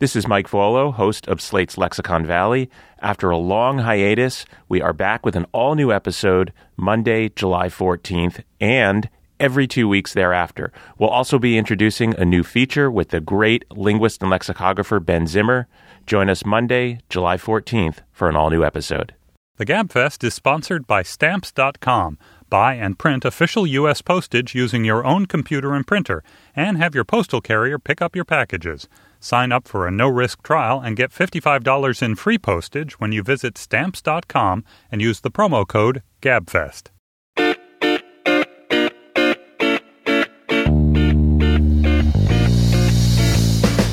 This is Mike Vuolo, host of Slate's Lexicon Valley. After a long hiatus, we are back with an all new episode Monday, July 14th, and every two weeks thereafter. We'll also be introducing a new feature with the great linguist and lexicographer Ben Zimmer. Join us Monday, July 14th for an all new episode. The GabFest is sponsored by Stamps.com. Buy and print official U.S. postage using your own computer and printer, and have your postal carrier pick up your packages. Sign up for a no risk trial and get $55 in free postage when you visit Stamps.com and use the promo code GABFEST.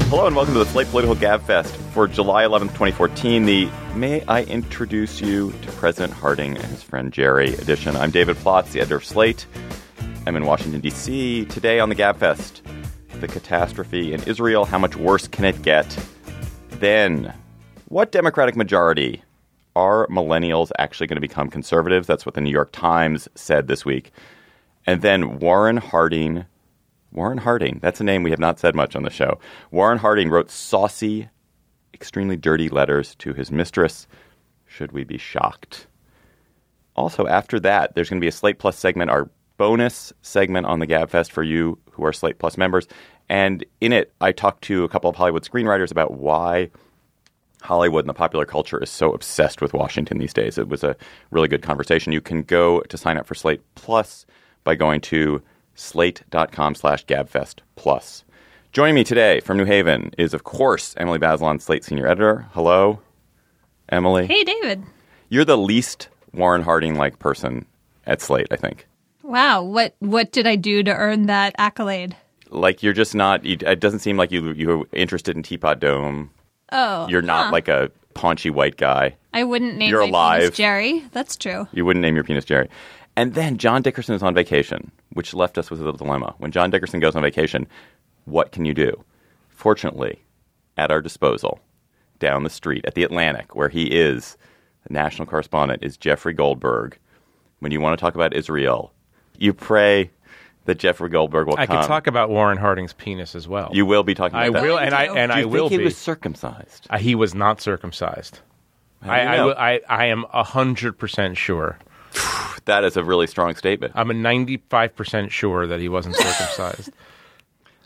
Hello and welcome to the Slate Political Gab Fest for July 11th, 2014. The May I Introduce You to President Harding and His Friend Jerry edition. I'm David Plotz, the editor of Slate. I'm in Washington, D.C. Today on the Gab Fest, the catastrophe in Israel. How much worse can it get? Then, what Democratic majority are millennials actually going to become conservatives? That's what the New York Times said this week. And then Warren Harding Warren Harding. That's a name we have not said much on the show. Warren Harding wrote saucy, extremely dirty letters to his mistress. Should we be shocked? Also, after that, there's going to be a Slate Plus segment, our bonus segment on the GabFest for you who are Slate Plus members. And in it, I talked to a couple of Hollywood screenwriters about why Hollywood and the popular culture is so obsessed with Washington these days. It was a really good conversation. You can go to sign up for Slate Plus by going to slate.com slash gabfest plus. Joining me today from New Haven is, of course, Emily Bazelon, Slate senior editor. Hello, Emily. Hey, David. You're the least Warren Harding like person at Slate, I think. Wow, what what did I do to earn that accolade? Like you're just not. You, it doesn't seem like you you're interested in Teapot Dome. Oh, You're not huh. like a paunchy white guy. I wouldn't name You're my alive. penis Jerry. That's true. You wouldn't name your penis Jerry. And then John Dickerson is on vacation, which left us with a dilemma. When John Dickerson goes on vacation, what can you do? Fortunately, at our disposal, down the street at the Atlantic, where he is the national correspondent, is Jeffrey Goldberg. When you want to talk about Israel, you pray that Jeffrey Goldberg will I come. could talk about Warren Harding's penis as well. you will be talking about that. I that. will, and I and Do I you will think he be. was circumcised? Uh, he was not circumcised. I, do you I, know? will- I, I am hundred percent sure. that is a really strong statement. I'm a ninety-five percent sure that he wasn't circumcised.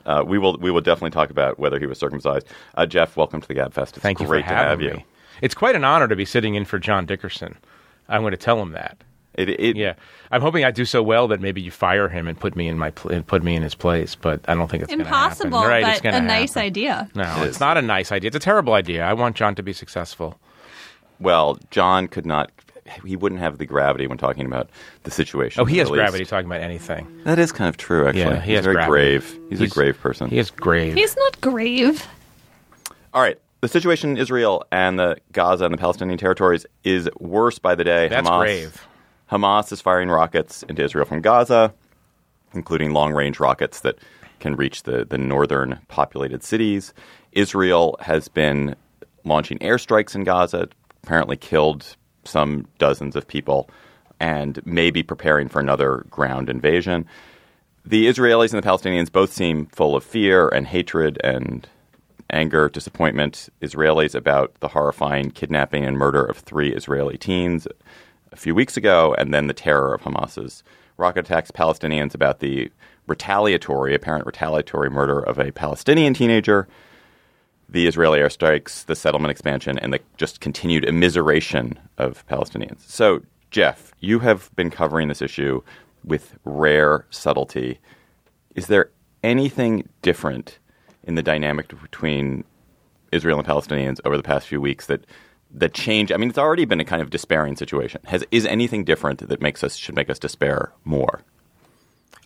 Uh, we will we will definitely talk about whether he was circumcised. Uh, Jeff, welcome to the Gabfest. It's Thank you great for to having have you. me. It's quite an honor to be sitting in for John Dickerson. I'm going to tell him that. It, it, Yeah, I'm hoping I do so well that maybe you fire him and put me in my pl- and put me in his place. But I don't think it's gonna Impossible, happen. Right, it's but gonna a nice happen. idea. No, it's not a nice idea. It's a terrible idea. I want John to be successful. Well, John could not. He wouldn't have the gravity when talking about the situation. Oh, he has gravity talking about anything. That is kind of true, actually. Yeah, he He's has very gravity. grave. He's, a grave person. He is grave. He's not grave. All right. The situation in Israel and the Gaza and the Palestinian territories is worse by the day. That's Hamas, grave. Hamas is firing rockets into Israel from Gaza, including long range rockets that can reach the, the northern populated cities. Israel has been launching airstrikes in Gaza, apparently killed some dozens of people, and may be preparing for another ground invasion. The Israelis and the Palestinians both seem full of fear and hatred and anger, disappointment. Israelis about the horrifying kidnapping and murder of three Israeli teens a few weeks ago, and then the terror of Hamas's rocket attacks. Palestinians about the retaliatory, apparent retaliatory murder of a Palestinian teenager. The Israeli airstrikes, the settlement expansion, and the just continued immiseration of Palestinians. So, Jeff, you have been covering this issue with rare subtlety. Is there anything different in the dynamic between Israel and Palestinians over the past few weeks that that change? I mean, it's already been a kind of despairing situation. Has is anything different that makes us should make us despair more?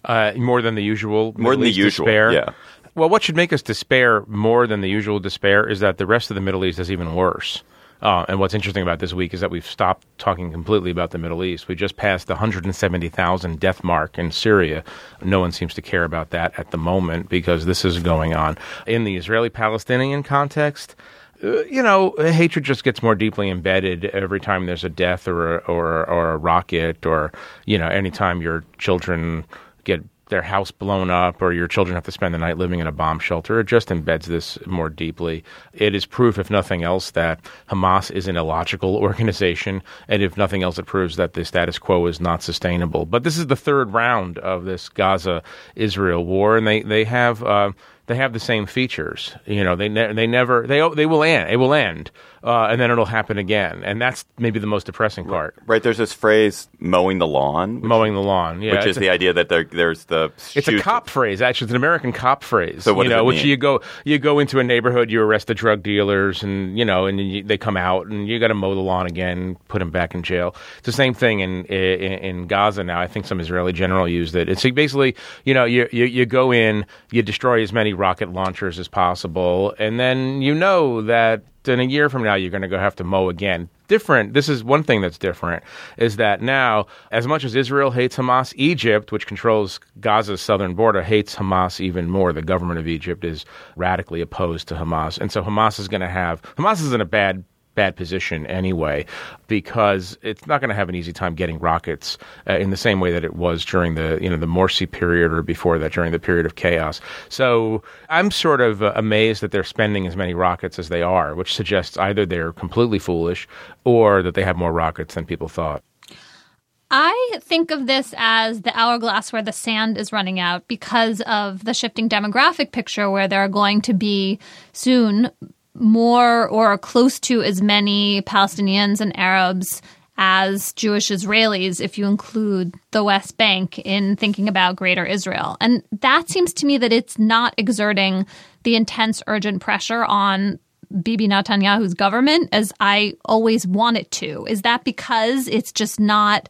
Uh, more than the usual. More than the usual, Despair. yeah. Well, what should make us despair more than the usual despair is that the rest of the Middle East is even worse. Uh, and what's interesting about this week is that we've stopped talking completely about the Middle East. We just passed the 170,000 death mark in Syria. No one seems to care about that at the moment because this is going on. In the Israeli Palestinian context, you know, hatred just gets more deeply embedded every time there's a death or a, or, or a rocket or, you know, anytime your children get their house blown up or your children have to spend the night living in a bomb shelter. It just embeds this more deeply. It is proof, if nothing else, that Hamas is an illogical organization. And if nothing else, it proves that the status quo is not sustainable. But this is the third round of this Gaza Israel war, and they, they have. Uh, they have the same features. You know, they ne- they never they they will end. It will end, uh, and then it'll happen again. And that's maybe the most depressing part. Right. There's this phrase "mowing the lawn," which, Mowing the lawn, yeah, which is a- the idea that there, there's the It's a cop phrase, actually. It's an American cop phrase. So what you does know, which you go you go into a neighborhood, you arrest the drug dealers, and you know, and you, they come out, and you got to mow the lawn again, put them back in jail. It's the same thing in, in in Gaza now. I think some Israeli general used it. It's basically, you know, you, you you go in, you destroy as many rocket launchers as possible, and then you know that in a year from now you're going to go have to mow again. Different. This is one thing that's different is that now, as much as Israel hates Hamas, Egypt, which controls Gaza's southern border, hates Hamas even more. The government of Egypt is radically opposed to Hamas, and so Hamas is going to have Hamas is in a bad bad position anyway because it's not going to have an easy time getting rockets uh, in the same way that it was during the you know the Morsi period or before that during the period of chaos. So I'm sort of uh, amazed that they're spending as many rockets as they are, which suggests either they're completely foolish or that they have more rockets than people thought. I think of this as the hourglass where the sand is running out because of the shifting demographic picture where there are going to be soon more or close to as many Palestinians and Arabs as Jewish Israelis, if you include the West Bank in thinking about greater Israel. And that seems to me that it's not exerting the intense, urgent pressure on Bibi Netanyahu's government as I always want it to. Is that because it's just not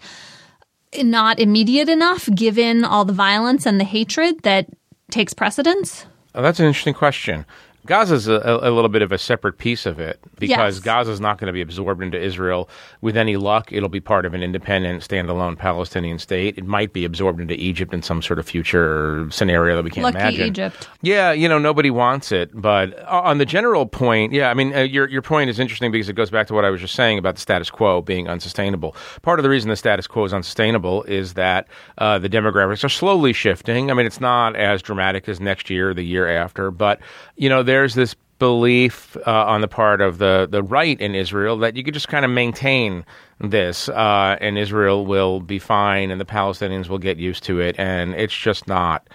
not immediate enough given all the violence and the hatred that takes precedence? Oh, that's an interesting question. Gaza's a, a little bit of a separate piece of it because Yes. Gaza's not going to be absorbed into Israel. With any luck, it'll be part of an independent, standalone Palestinian state. It might be absorbed into Egypt in some sort of future scenario that we can't Lucky imagine. Egypt. Yeah, you know, nobody wants it. But on the general point, yeah, I mean, uh, your your point is interesting because it goes back to what I was just saying about the status quo being unsustainable. Part of the reason the status quo is unsustainable is that uh, the demographics are slowly shifting. I mean, it's not as dramatic as next year or the year after, but you know, there's this belief uh, on the part of the, the right in Israel that you could just kind of maintain this uh, and Israel will be fine and the Palestinians will get used to it. And it's just not.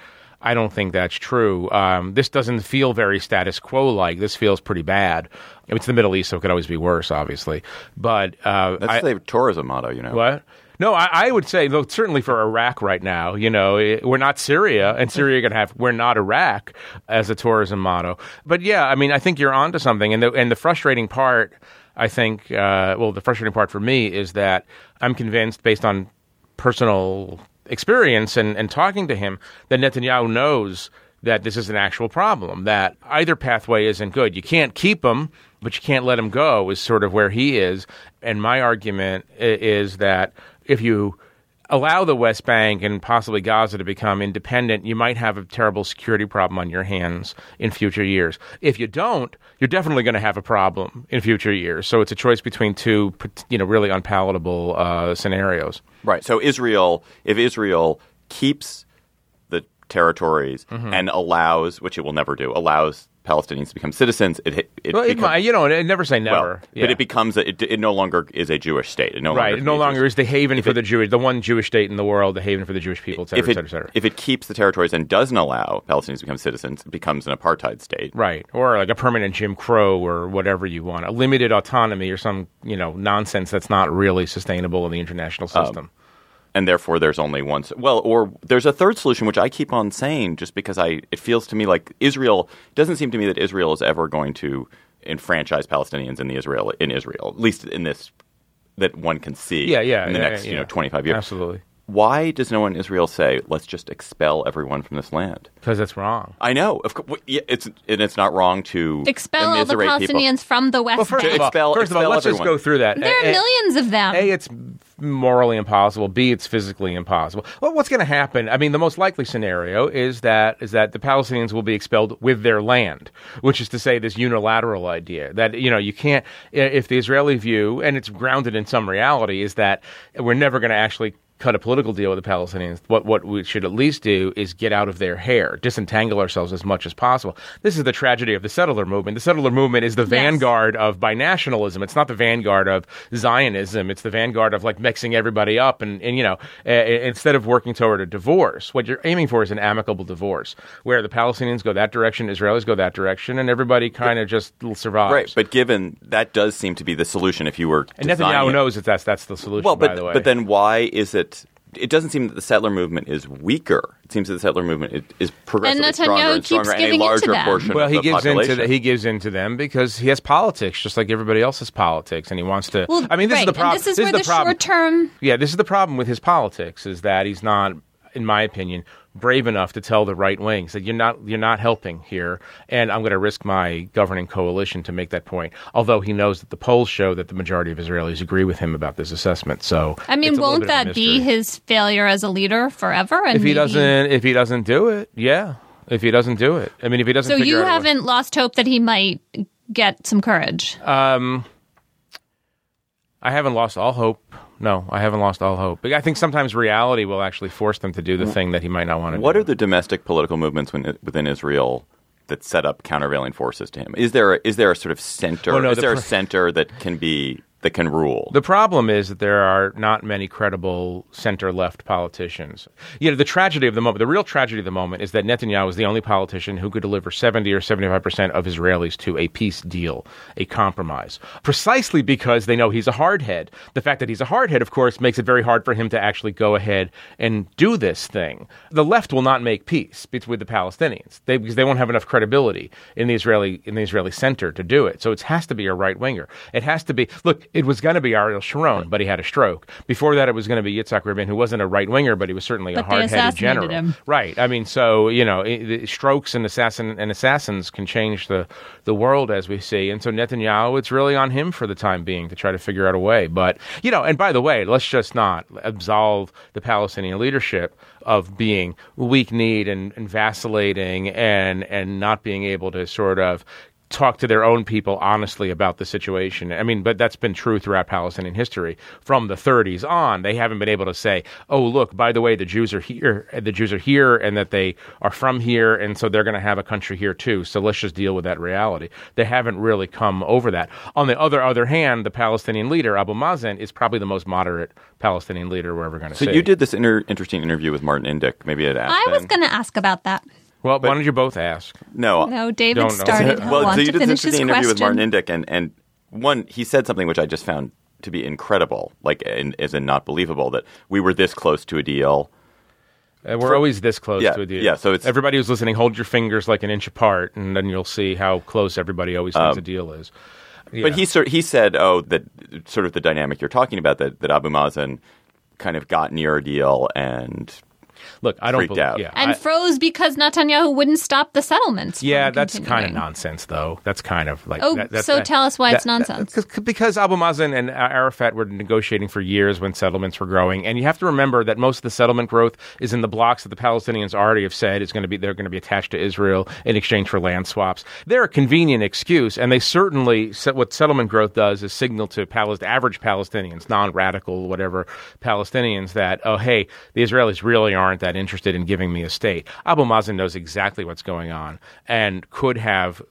I don't think that's true. Um, this doesn't feel very status quo like. This feels pretty bad. I mean, It's the Middle East, so it could always be worse, obviously. But uh, That's I- the tourism motto, you know. what? No, I, I would say, look, certainly for Iraq right now, you know, we're not Syria, and Syria going to have, we're not Iraq as a tourism motto. But yeah, I mean, I think you're onto something. And the, and the frustrating part, I think, uh, well, the frustrating part for me is that I'm convinced, based on personal experience and, and talking to him, that Netanyahu knows that this is an actual problem, that either pathway isn't good. You can't keep him, but you can't let him go, is sort of where he is. And my argument is that if you allow the West Bank and possibly Gaza to become independent, you might have a terrible security problem on your hands in future years. If you don't, you're definitely going to have a problem in future years. So it's a choice between two, you know, really unpalatable uh, scenarios. Right. So Israel, if Israel keeps the territories Mm-hmm. and allows, which it will never do, allows Palestinians to become citizens, it it, Well, it become- might, you know, it- never say well, never. but it becomes a, it, it no longer is a Jewish state. It no right. longer It no longer is the haven for the Jewish, the one Jewish state in the world, the haven for the Jewish people, et cetera, if et cetera, et cetera. if it keeps the territories and doesn't allow Palestinians to become citizens, it becomes an apartheid state. Right, or like a permanent Jim Crow, or whatever you want, a limited autonomy, or some you know nonsense that's not really sustainable in the international Um, system. And therefore there's only one. Well, or there's a third solution, which I keep on saying, just because I it feels to me like Israel doesn't seem to me that Israel is ever going to enfranchise Palestinians in the Israel in Israel, at least in this that one can see. yeah, yeah, in the yeah, next yeah. you know 25 years. Absolutely. Why does no one in Israel say, let's just expel everyone from this land? because it's wrong. I know. Of course, it's and it's not wrong to Expel all the immiserate people. Palestinians from the West Well, first Bank. of all, Expel- first of all, let's just go through that. there are A- a- millions of them. A, it's morally impossible. B, it's physically impossible. Well, what's going to happen? I mean, the most likely scenario is that is that the Palestinians will be expelled with their land, which is to say, this unilateral idea that you know you can't. If the Israeli view, and it's grounded in some reality, is that we're never going to actually cut a political deal with the Palestinians. What what we should at least do is get out of their hair, disentangle ourselves as much as possible. This is the tragedy of the settler movement. The settler movement is the vanguard of binationalism. It's not the vanguard of Zionism. It's the vanguard of like mixing everybody up and, and you know, uh, instead of working toward a divorce, what you're aiming for is an amicable divorce where the Palestinians go that direction, Israelis go that direction, and everybody kind of just survives. Right, but given that does seem to be the solution if you were and Netanyahu it. knows that that's that's the solution. Well, but by the way, but then why is it? It doesn't seem that the settler movement is weaker. It seems that the settler movement is, is progressively And stronger and stronger, and a giving into larger portion Well, of he the gives population. into the, he gives into them because he has politics, just like everybody else has politics, and he wants to. well, I mean, this right. is the problem. And this is where the, the, short term. Yeah, this is the problem with his politics is that he's not, in my opinion, brave enough to tell the right wing that you're not you're not helping here, and I'm going to risk my governing coalition to make that point. Although he knows that the polls show that the majority of Israelis agree with him about this assessment. So I mean, it's a little won't bit of a that be his failure as a leader forever? And if he maybe- doesn't if he doesn't do it? Yeah, if he doesn't do it, I mean, if he doesn't. So you haven't lost hope that he might get some courage. Um, I haven't lost all hope. No, I haven't lost all hope. But I think sometimes reality will actually force them to do the thing that he might not want to What do. are the domestic political movements within Israel that set up countervailing forces to him? Is there a, is there a sort of center? Well, no, is the there a center that can be that can rule? The problem is that there are not many credible center left politicians. You know, the tragedy of the moment, the real tragedy of the moment is that Netanyahu is the only politician who could deliver 70 or 75% of Israelis to a peace deal, a compromise, precisely because they know he's a hardhead. The fact that he's a hardhead, of course, makes it very hard for him to actually go ahead and do this thing. The left will not make peace with the Palestinians they, because they won't have enough credibility in the Israeli in the Israeli center to do it. So it has to be a right winger. It has to be look. It was going to be Ariel Sharon, but he had a stroke. Before that, it was going to be Yitzhak Rabin, who wasn't a right winger, but he was certainly But a hard-headed general. him. Right. I mean, so you know, i- the strokes and assassin and assassins can change the the world as we see. And so Netanyahu, it's really on him for the time being to try to figure out a way. But you know, and by the way, let's just not absolve the Palestinian leadership of being weak-kneed and, and vacillating and and not being able to sort of talk to their own people honestly about the situation. I mean, but that's been true throughout Palestinian history from the 30s on. They haven't been able to say, "Oh, look, by the way, the Jews are here, the Jews are here and that they are from here and so they're going to have a country here too. So let's just deal with that reality." They haven't really come over that. On the other other hand, the Palestinian leader Abu Mazen is probably the most moderate Palestinian leader we're ever going to so see. So you did this inter- interesting interview with Martin Indyk. Maybe at I was going to ask about that. Well, why don't you both ask? no. No, David Don't started. He'll well, want so you did this finish his interesting interview with question. Martin Indyk, and and one he said something which I just found to be incredible, like in, as in not believable that we were this close to a deal. Uh, we're always this close Yeah, to a deal. yeah, so it's- everybody who's listening, hold your fingers like an inch apart, and then you'll see how close everybody always thinks a deal is. Um, But he he said, oh, that sort of the dynamic you're talking about that that Abu Mazen kind of got near a deal and look, I don't freaked believe. out. Yeah, and I- froze because Netanyahu wouldn't stop the settlements. from yeah, that's kind of nonsense, though. That's kind of like. Oh, that- that- so that- tell us why it's nonsense. that- because Abu Mazen and Arafat were negotiating for years when settlements were growing, and you have to remember that most of the settlement growth is in the blocks that the Palestinians already have said is going to be they're going to be attached to Israel in exchange for land swaps. They're a convenient excuse, and they certainly what settlement growth does is signal to Palis- average Palestinians, non-radical, whatever Palestinians, that oh hey, the Israelis really aren't that interested in giving me a state. Abu Mazen knows exactly what's going on and could have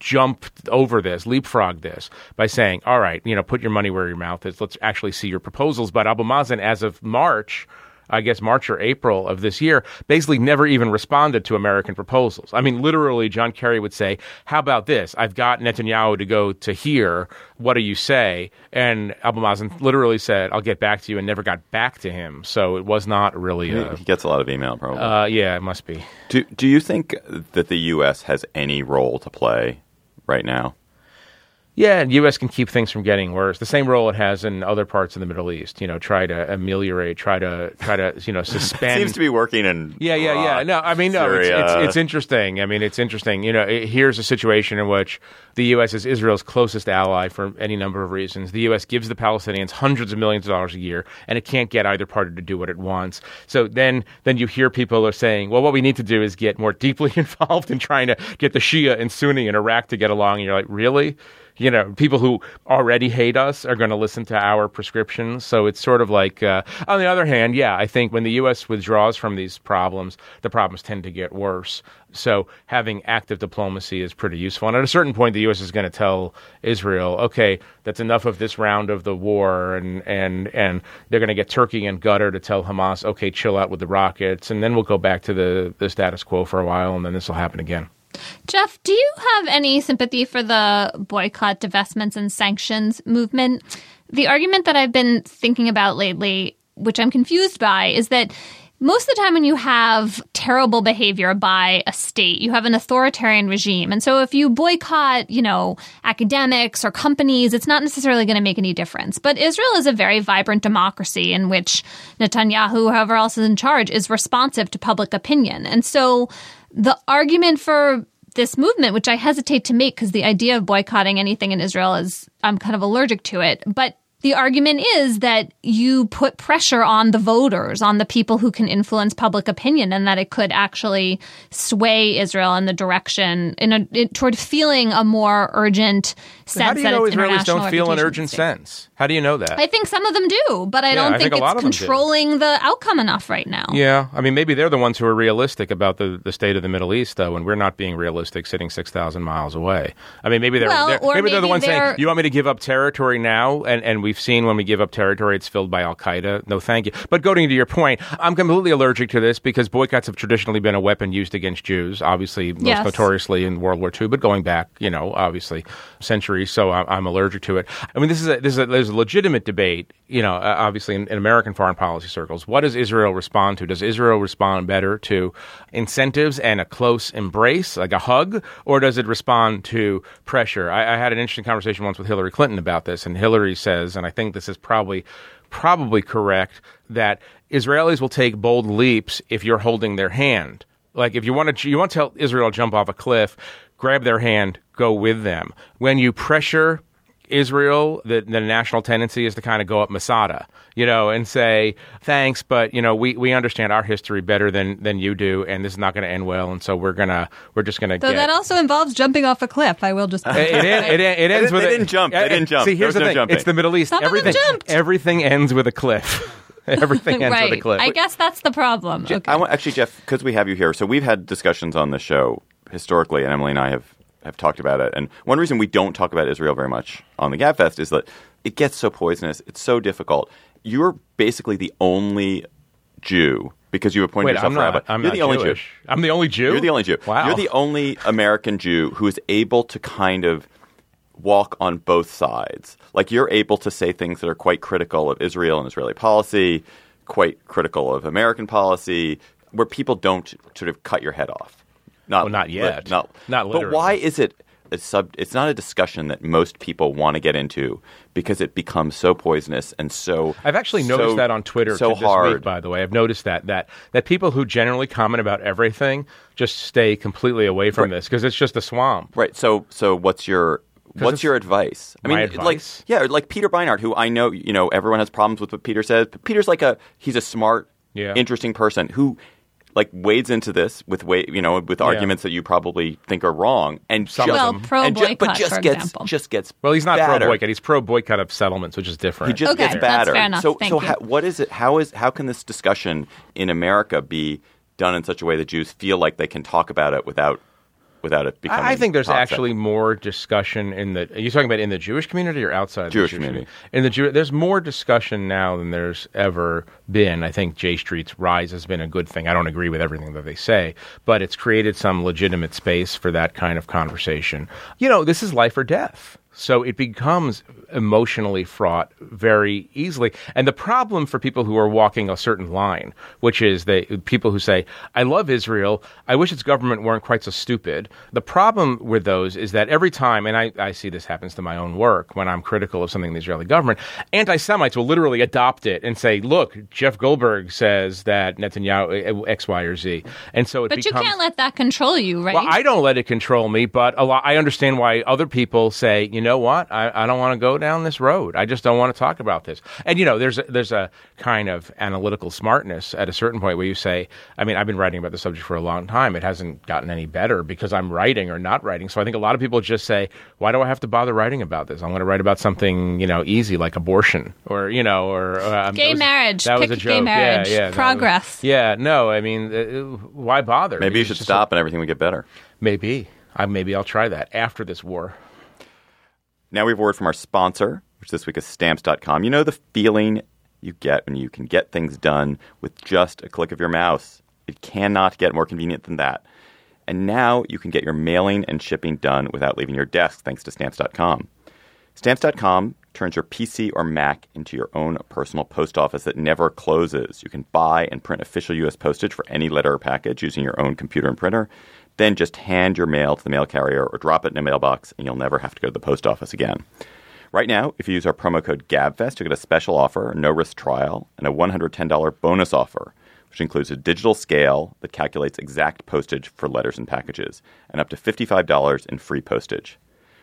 jumped over this, leapfrogged this by saying, all right, you know, put your money where your mouth is. Let's actually see your proposals. But Abu Mazen, as of March, I guess March or April of this year, basically never even responded to American proposals. I mean, literally, John Kerry would say, How about this? I've got Netanyahu to go to here. What do you say? And Abu Mazen literally said, I'll get back to you, and never got back to him. So it was not really a. he gets a lot of email probably. Uh, yeah, it must be. do do you think that the U.S. has any role to play right now? Yeah, and U.S. can keep things from getting worse. The same role it has in other parts of the Middle East. You know, try to ameliorate, try to try to you know suspend. Seems to be working in Yeah, yeah, yeah. No, I mean, no, it's, it's, it's interesting. I mean, it's interesting. You know, it, here's a situation in which the U.S. is Israel's closest ally for any number of reasons. The U.S. gives the Palestinians hundreds of millions of dollars a year, and it can't get either party to do what it wants. So then, then you hear people are saying, well, what we need to do is get more deeply involved in trying to get the Shia and Sunni in Iraq to get along. And you're like, really? You know, people who already hate us are going to listen to our prescriptions. So it's sort of like, uh, on the other hand, yeah, I think when the U.S. withdraws from these problems, the problems tend to get worse. So having active diplomacy is pretty useful. And at a certain point, the U.S. is going to tell Israel, okay, that's enough of this round of the war, and and and they're going to get Turkey and Qatar to tell Hamas, okay, chill out with the rockets, and then we'll go back to the the status quo for a while, and then this will happen again. Jeff, do you have any sympathy for the boycott, divestments, and sanctions movement? The argument that I've been thinking about lately, which I'm confused by, is that most of the time when you have terrible behavior by a state, you have an authoritarian regime. And so if you boycott, you know, academics or companies, it's not necessarily going to make any difference. But Israel is a very vibrant democracy in which Netanyahu, whoever else is in charge, is responsive to public opinion. And so the argument for this movement, which I hesitate to make because the idea of boycotting anything in Israel is, I'm kind of allergic to it. But the argument is that you put pressure on the voters, on the people who can influence public opinion, and that it could actually sway Israel in the direction in a in, toward feeling a more urgent sense How do you that know Israelis don't feel an urgent sense? How do you know that? I think some of them do, but I Yeah, don't I think, think it's of them do. controlling the outcome enough right now. Yeah, I mean, maybe they're the ones who are realistic about the, the state of the Middle East, though, and we're not being realistic, sitting six thousand miles away. I mean, maybe they're, Well, they're or maybe, they're the ones saying, they're- "You want me to give up territory now?" And and we've seen when we give up territory, it's filled by Al Qaeda. No, thank you. But going to your point, I'm completely allergic to this because boycotts have traditionally been a weapon used against Jews. Obviously, most Yes. notoriously in World War II, but going back, you know, obviously centuries. So I'm, I'm allergic to it. I mean, this is a, this is a, there's a legitimate debate, you know, uh, obviously in, in American foreign policy circles. What does Israel respond to? Does Israel respond better to incentives and a close embrace, like a hug, or does it respond to pressure? I, I had an interesting conversation once with Hillary Clinton about this, and Hillary says, and I think this is probably probably correct, that Israelis will take bold leaps if you're holding their hand. Like if you want to, you want to tell Israel jump off a cliff, grab their hand, go with them. When you pressure Israel, the, the national tendency is to kind of go up Masada, you know, and say thanks, but you know we, we understand our history better than than you do, and this is not going to end well, and so we're gonna we're just gonna Though get. that also involves jumping off a cliff. I will just. it, it, it, it ends with a- didn't jump. They uh, didn't jump. See, here's the no thing: jumping. it's the Middle East. Some of them everything jumped. everything ends with a cliff. everything ends with a cliff. I guess that's the problem. Okay. I want actually, Jeff, because we have you here. So we've had discussions on the show historically, and Emily and I have have talked about it. And one reason we don't talk about Israel very much on the Gabfest is that it gets so poisonous. It's so difficult. You're basically the only Jew because you appointed Wait, yourself I'm not. rabbi. I'm You're the only Jewish. Jew. I'm the only Jew. You're the only Jew. Wow. You're the only American Jew who is able to kind of walk on both sides. Like you're able to say things that are quite critical of Israel and Israeli policy, quite critical of American policy, where people don't sort of cut your head off. Not, Well, not yet. not, Not But why is it a sub? It's not a discussion that most people want to get into because it becomes so poisonous and so. I've actually noticed that on Twitter so this hard. week, by the way. I've noticed that that that people who generally comment about everything just stay completely away from Right. this because it's just a swamp. Right. So, so what's your what's your advice? I my mean, advice? like, yeah, like Peter Beinart, who I know, you know, everyone has problems with what Peter says. But Peter's like a he's a smart, Yeah. interesting person who like wades into this with way, you know, with arguments that you probably think are wrong, and Some just, of Well, them. pro and ju- but just for gets example. just gets Well, he's not pro boycott He's pro boycott of settlements, which is different He just Okay, gets that's badder. fair enough. So, Thank so you. how, what is it? How is how can this discussion in America be done in such a way that Jews feel like they can talk about it without without it becoming? I think there's actually more discussion in the. Are you talking about in the Jewish community or outside Jewish the Jewish community. In the Jew, there's more discussion now than there's ever been. I think J Street's rise has been a good thing. I don't agree with everything that they say, but it's created some legitimate space for that kind of conversation. You know, this is life or death. So it becomes emotionally fraught very easily. And the problem for people who are walking a certain line, which is the people who say, I love Israel, I wish its government weren't quite so stupid. The problem with those is that every time, and I, I see this happens to my own work when I'm critical of something in the Israeli government, anti Semites will literally adopt it and say, look, Jeff Goldberg says that Netanyahu uh, X, Y, or Z. And so it But you can't let that control you, right? well, I don't let it control me, but a lot, I understand why other people say, you know what, I, I don't want to go down this road. I just don't want to talk about this. And you know, there's a, there's a kind of analytical smartness at a certain point where you say, I mean, I've been writing about the subject for a long time. It hasn't gotten any better because I'm writing or not writing. So I think a lot of people just say, why do I have to bother writing about this? I'm going to write about something you know easy like abortion or you know or um, Gay that was- marriage. That was Pick a gay joke. marriage. Yeah, yeah, that was- Progress. yeah, no, I mean, uh, why bother? Maybe you should just stop and everything would get better. Maybe. I, maybe I'll try that after this war. Now we have a word from our sponsor, which this week is stamps.com. You know the feeling you get when you can get things done with just a click of your mouse. It cannot get more convenient than that. And now you can get your mailing and shipping done without leaving your desk thanks to stamps.com. Stamps.com turns your PC or Mac into your own personal post office that never closes. You can buy and print official U.S. postage for any letter or package using your own computer and printer. Then just hand your mail to the mail carrier or drop it in a mailbox, and you'll never have to go to the post office again. Right now, if you use our promo code GABFEST, you'll get a special offer, a no risk trial, and a $110 bonus offer, which includes a digital scale that calculates exact postage for letters and packages, and up to $55 in free postage.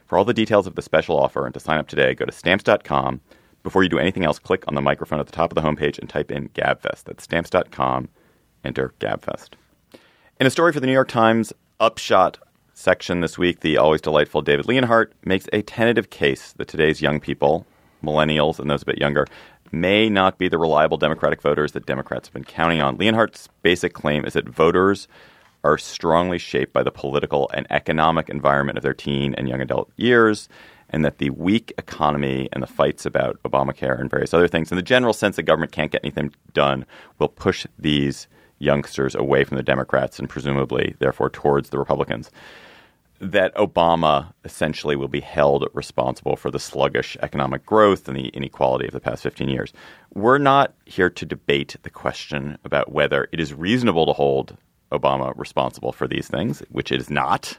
For all the details of the special offer and to sign up today, go to stamps.com. Before you do anything else, click on the microphone at the top of the homepage and type in GABFEST. That's stamps.com. Enter GABFEST. In a story for the New York Times Upshot section this week, the always delightful David Leonhardt makes a tentative case that today's young people, millennials and those a bit younger, may not be the reliable Democratic voters that Democrats have been counting on. Leonhardt's basic claim is that voters are strongly shaped by the political and economic environment of their teen and young adult years, and that the weak economy and the fights about Obamacare and various other things, and the general sense that government can't get anything done, will push these youngsters away from the Democrats and presumably, therefore, towards the Republicans. That Obama essentially will be held responsible for the sluggish economic growth and the inequality of the past 15 years. We're not here to debate the question about whether it is reasonable to hold Obama responsible for these things, which it is not,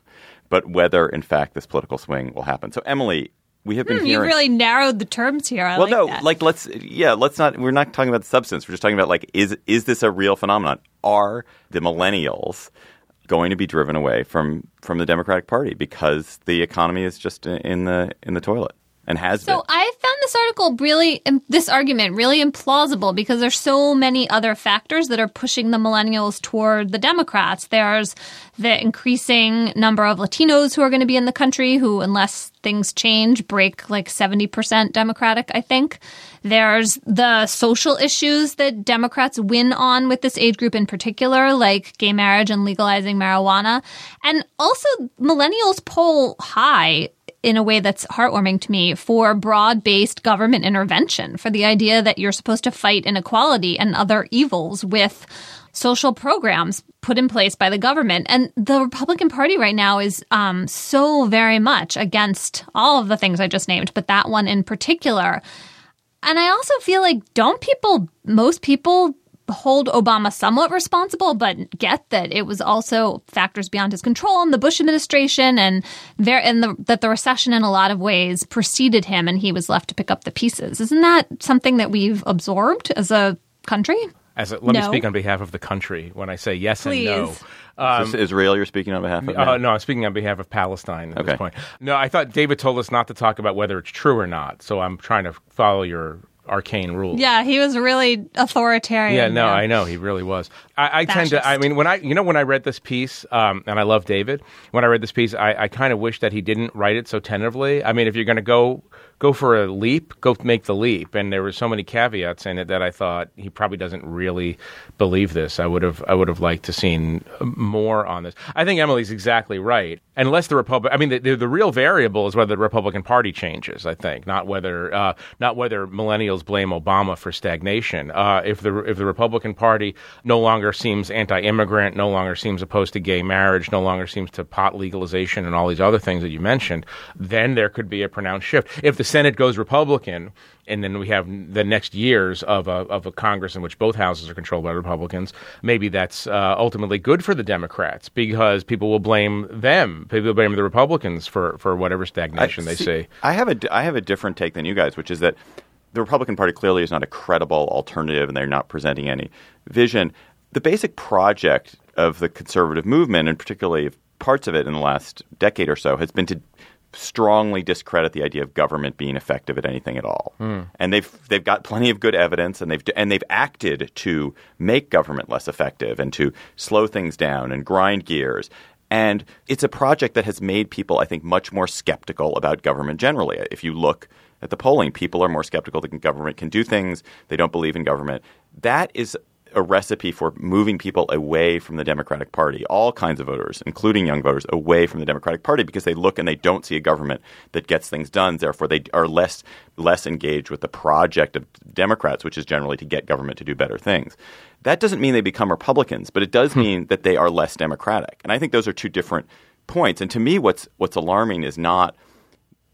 but whether, in fact, this political swing will happen. So, Emily, we have been Hmm, you really narrowed the terms here. I well, like no, that. like let's yeah, let's not. We're not talking about the substance. We're just talking about like is is this a real phenomenon? Are the millennials going to be driven away from from the Democratic Party because the economy is just in the in the toilet and has So been? So I found this article really, this argument really implausible because there's so many other factors that are pushing the millennials toward the Democrats. There's the increasing number of Latinos who are going to be in the country who, unless things change, break like 70% Democratic, I think. There's the social issues that Democrats win on with this age group in particular, like gay marriage and legalizing marijuana. And also, millennials poll high in a way that's heartwarming to me for broad based government intervention, for the idea that you're supposed to fight inequality and other evils with social programs put in place by the government. And the Republican Party right now is um, so very much against all of the things I just named, but that one in particular. And I also feel like, don't people, most people, hold Obama somewhat responsible, but get that it was also factors beyond his control in the Bush administration, and there and the, that the recession in a lot of ways preceded him, and he was left to pick up the pieces. Isn't that something that we've absorbed as a country? As a, let me speak on behalf of the country when I say yes Please. and no. is this Israel you're speaking on behalf of? Uh, no, I'm speaking on behalf of Palestine at Okay. this point. No, I thought David told us not to talk about whether it's true or not, so I'm trying to follow your arcane rules. yeah, he was really authoritarian. Yeah, no, there. I know he really was. I, I tend to. I mean, when I, you know, when I read this piece, um, and I love David. When I read this piece, I, I kind of wish that he didn't write it so tentatively. I mean, if you're going to go go for a leap, go make the leap. And there were so many caveats in it that I thought he probably doesn't really believe this. I would have I would have liked to seen more on this. I think Emily's exactly right. Unless the Republic, I mean, the, the, the real variable is whether the Republican Party changes. I think not whether uh, not whether millennials blame Obama for stagnation. Uh, if the if the Republican Party no longer seems anti-immigrant, no longer seems opposed to gay marriage, no longer seems to pot legalization and all these other things that you mentioned, then there could be a pronounced shift. If the Senate goes Republican, and then we have the next years of a, of a Congress in which both houses are controlled by Republicans, maybe that's uh, ultimately good for the Democrats because people will blame them. People will blame the Republicans for, for whatever stagnation they see. I have a I have a different take than you guys, which is that the Republican Party clearly is not a credible alternative, and they're not presenting any vision. The basic project of the conservative movement, and particularly parts of it in the last decade or so, has been to strongly discredit the idea of government being effective at anything at all. Hmm. And they've they've got plenty of good evidence, and they've and they've acted to make government less effective and to slow things down and grind gears. And it's a project that has made people, I think, much more skeptical about government generally. If you look at the polling, people are more skeptical that government can do things. They don't believe in government. That is a recipe for moving people away from the Democratic Party, all kinds of voters, including young voters, away from the Democratic Party because they look and they don't see a government that gets things done. Therefore, they are less less engaged with the project of Democrats, which is generally to get government to do better things. That doesn't mean they become Republicans, but it does hmm. mean that they are less democratic. And I think those are two different points. And to me, what's what's alarming is not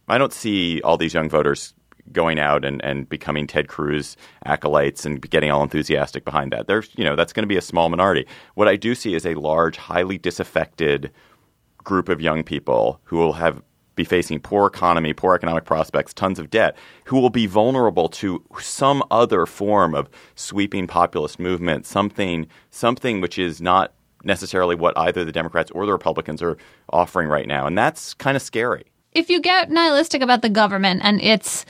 I don't see all these young voters going out and, and becoming Ted Cruz acolytes and getting all enthusiastic behind that. There's, you know, that's going to be a small minority. What I do see is a large, highly disaffected group of young people who will have be facing poor economy, poor economic prospects, tons of debt, who will be vulnerable to some other form of sweeping populist movement, something something which is not necessarily what either the Democrats or the Republicans are offering right now. And that's kind of scary. if you get nihilistic about the government and its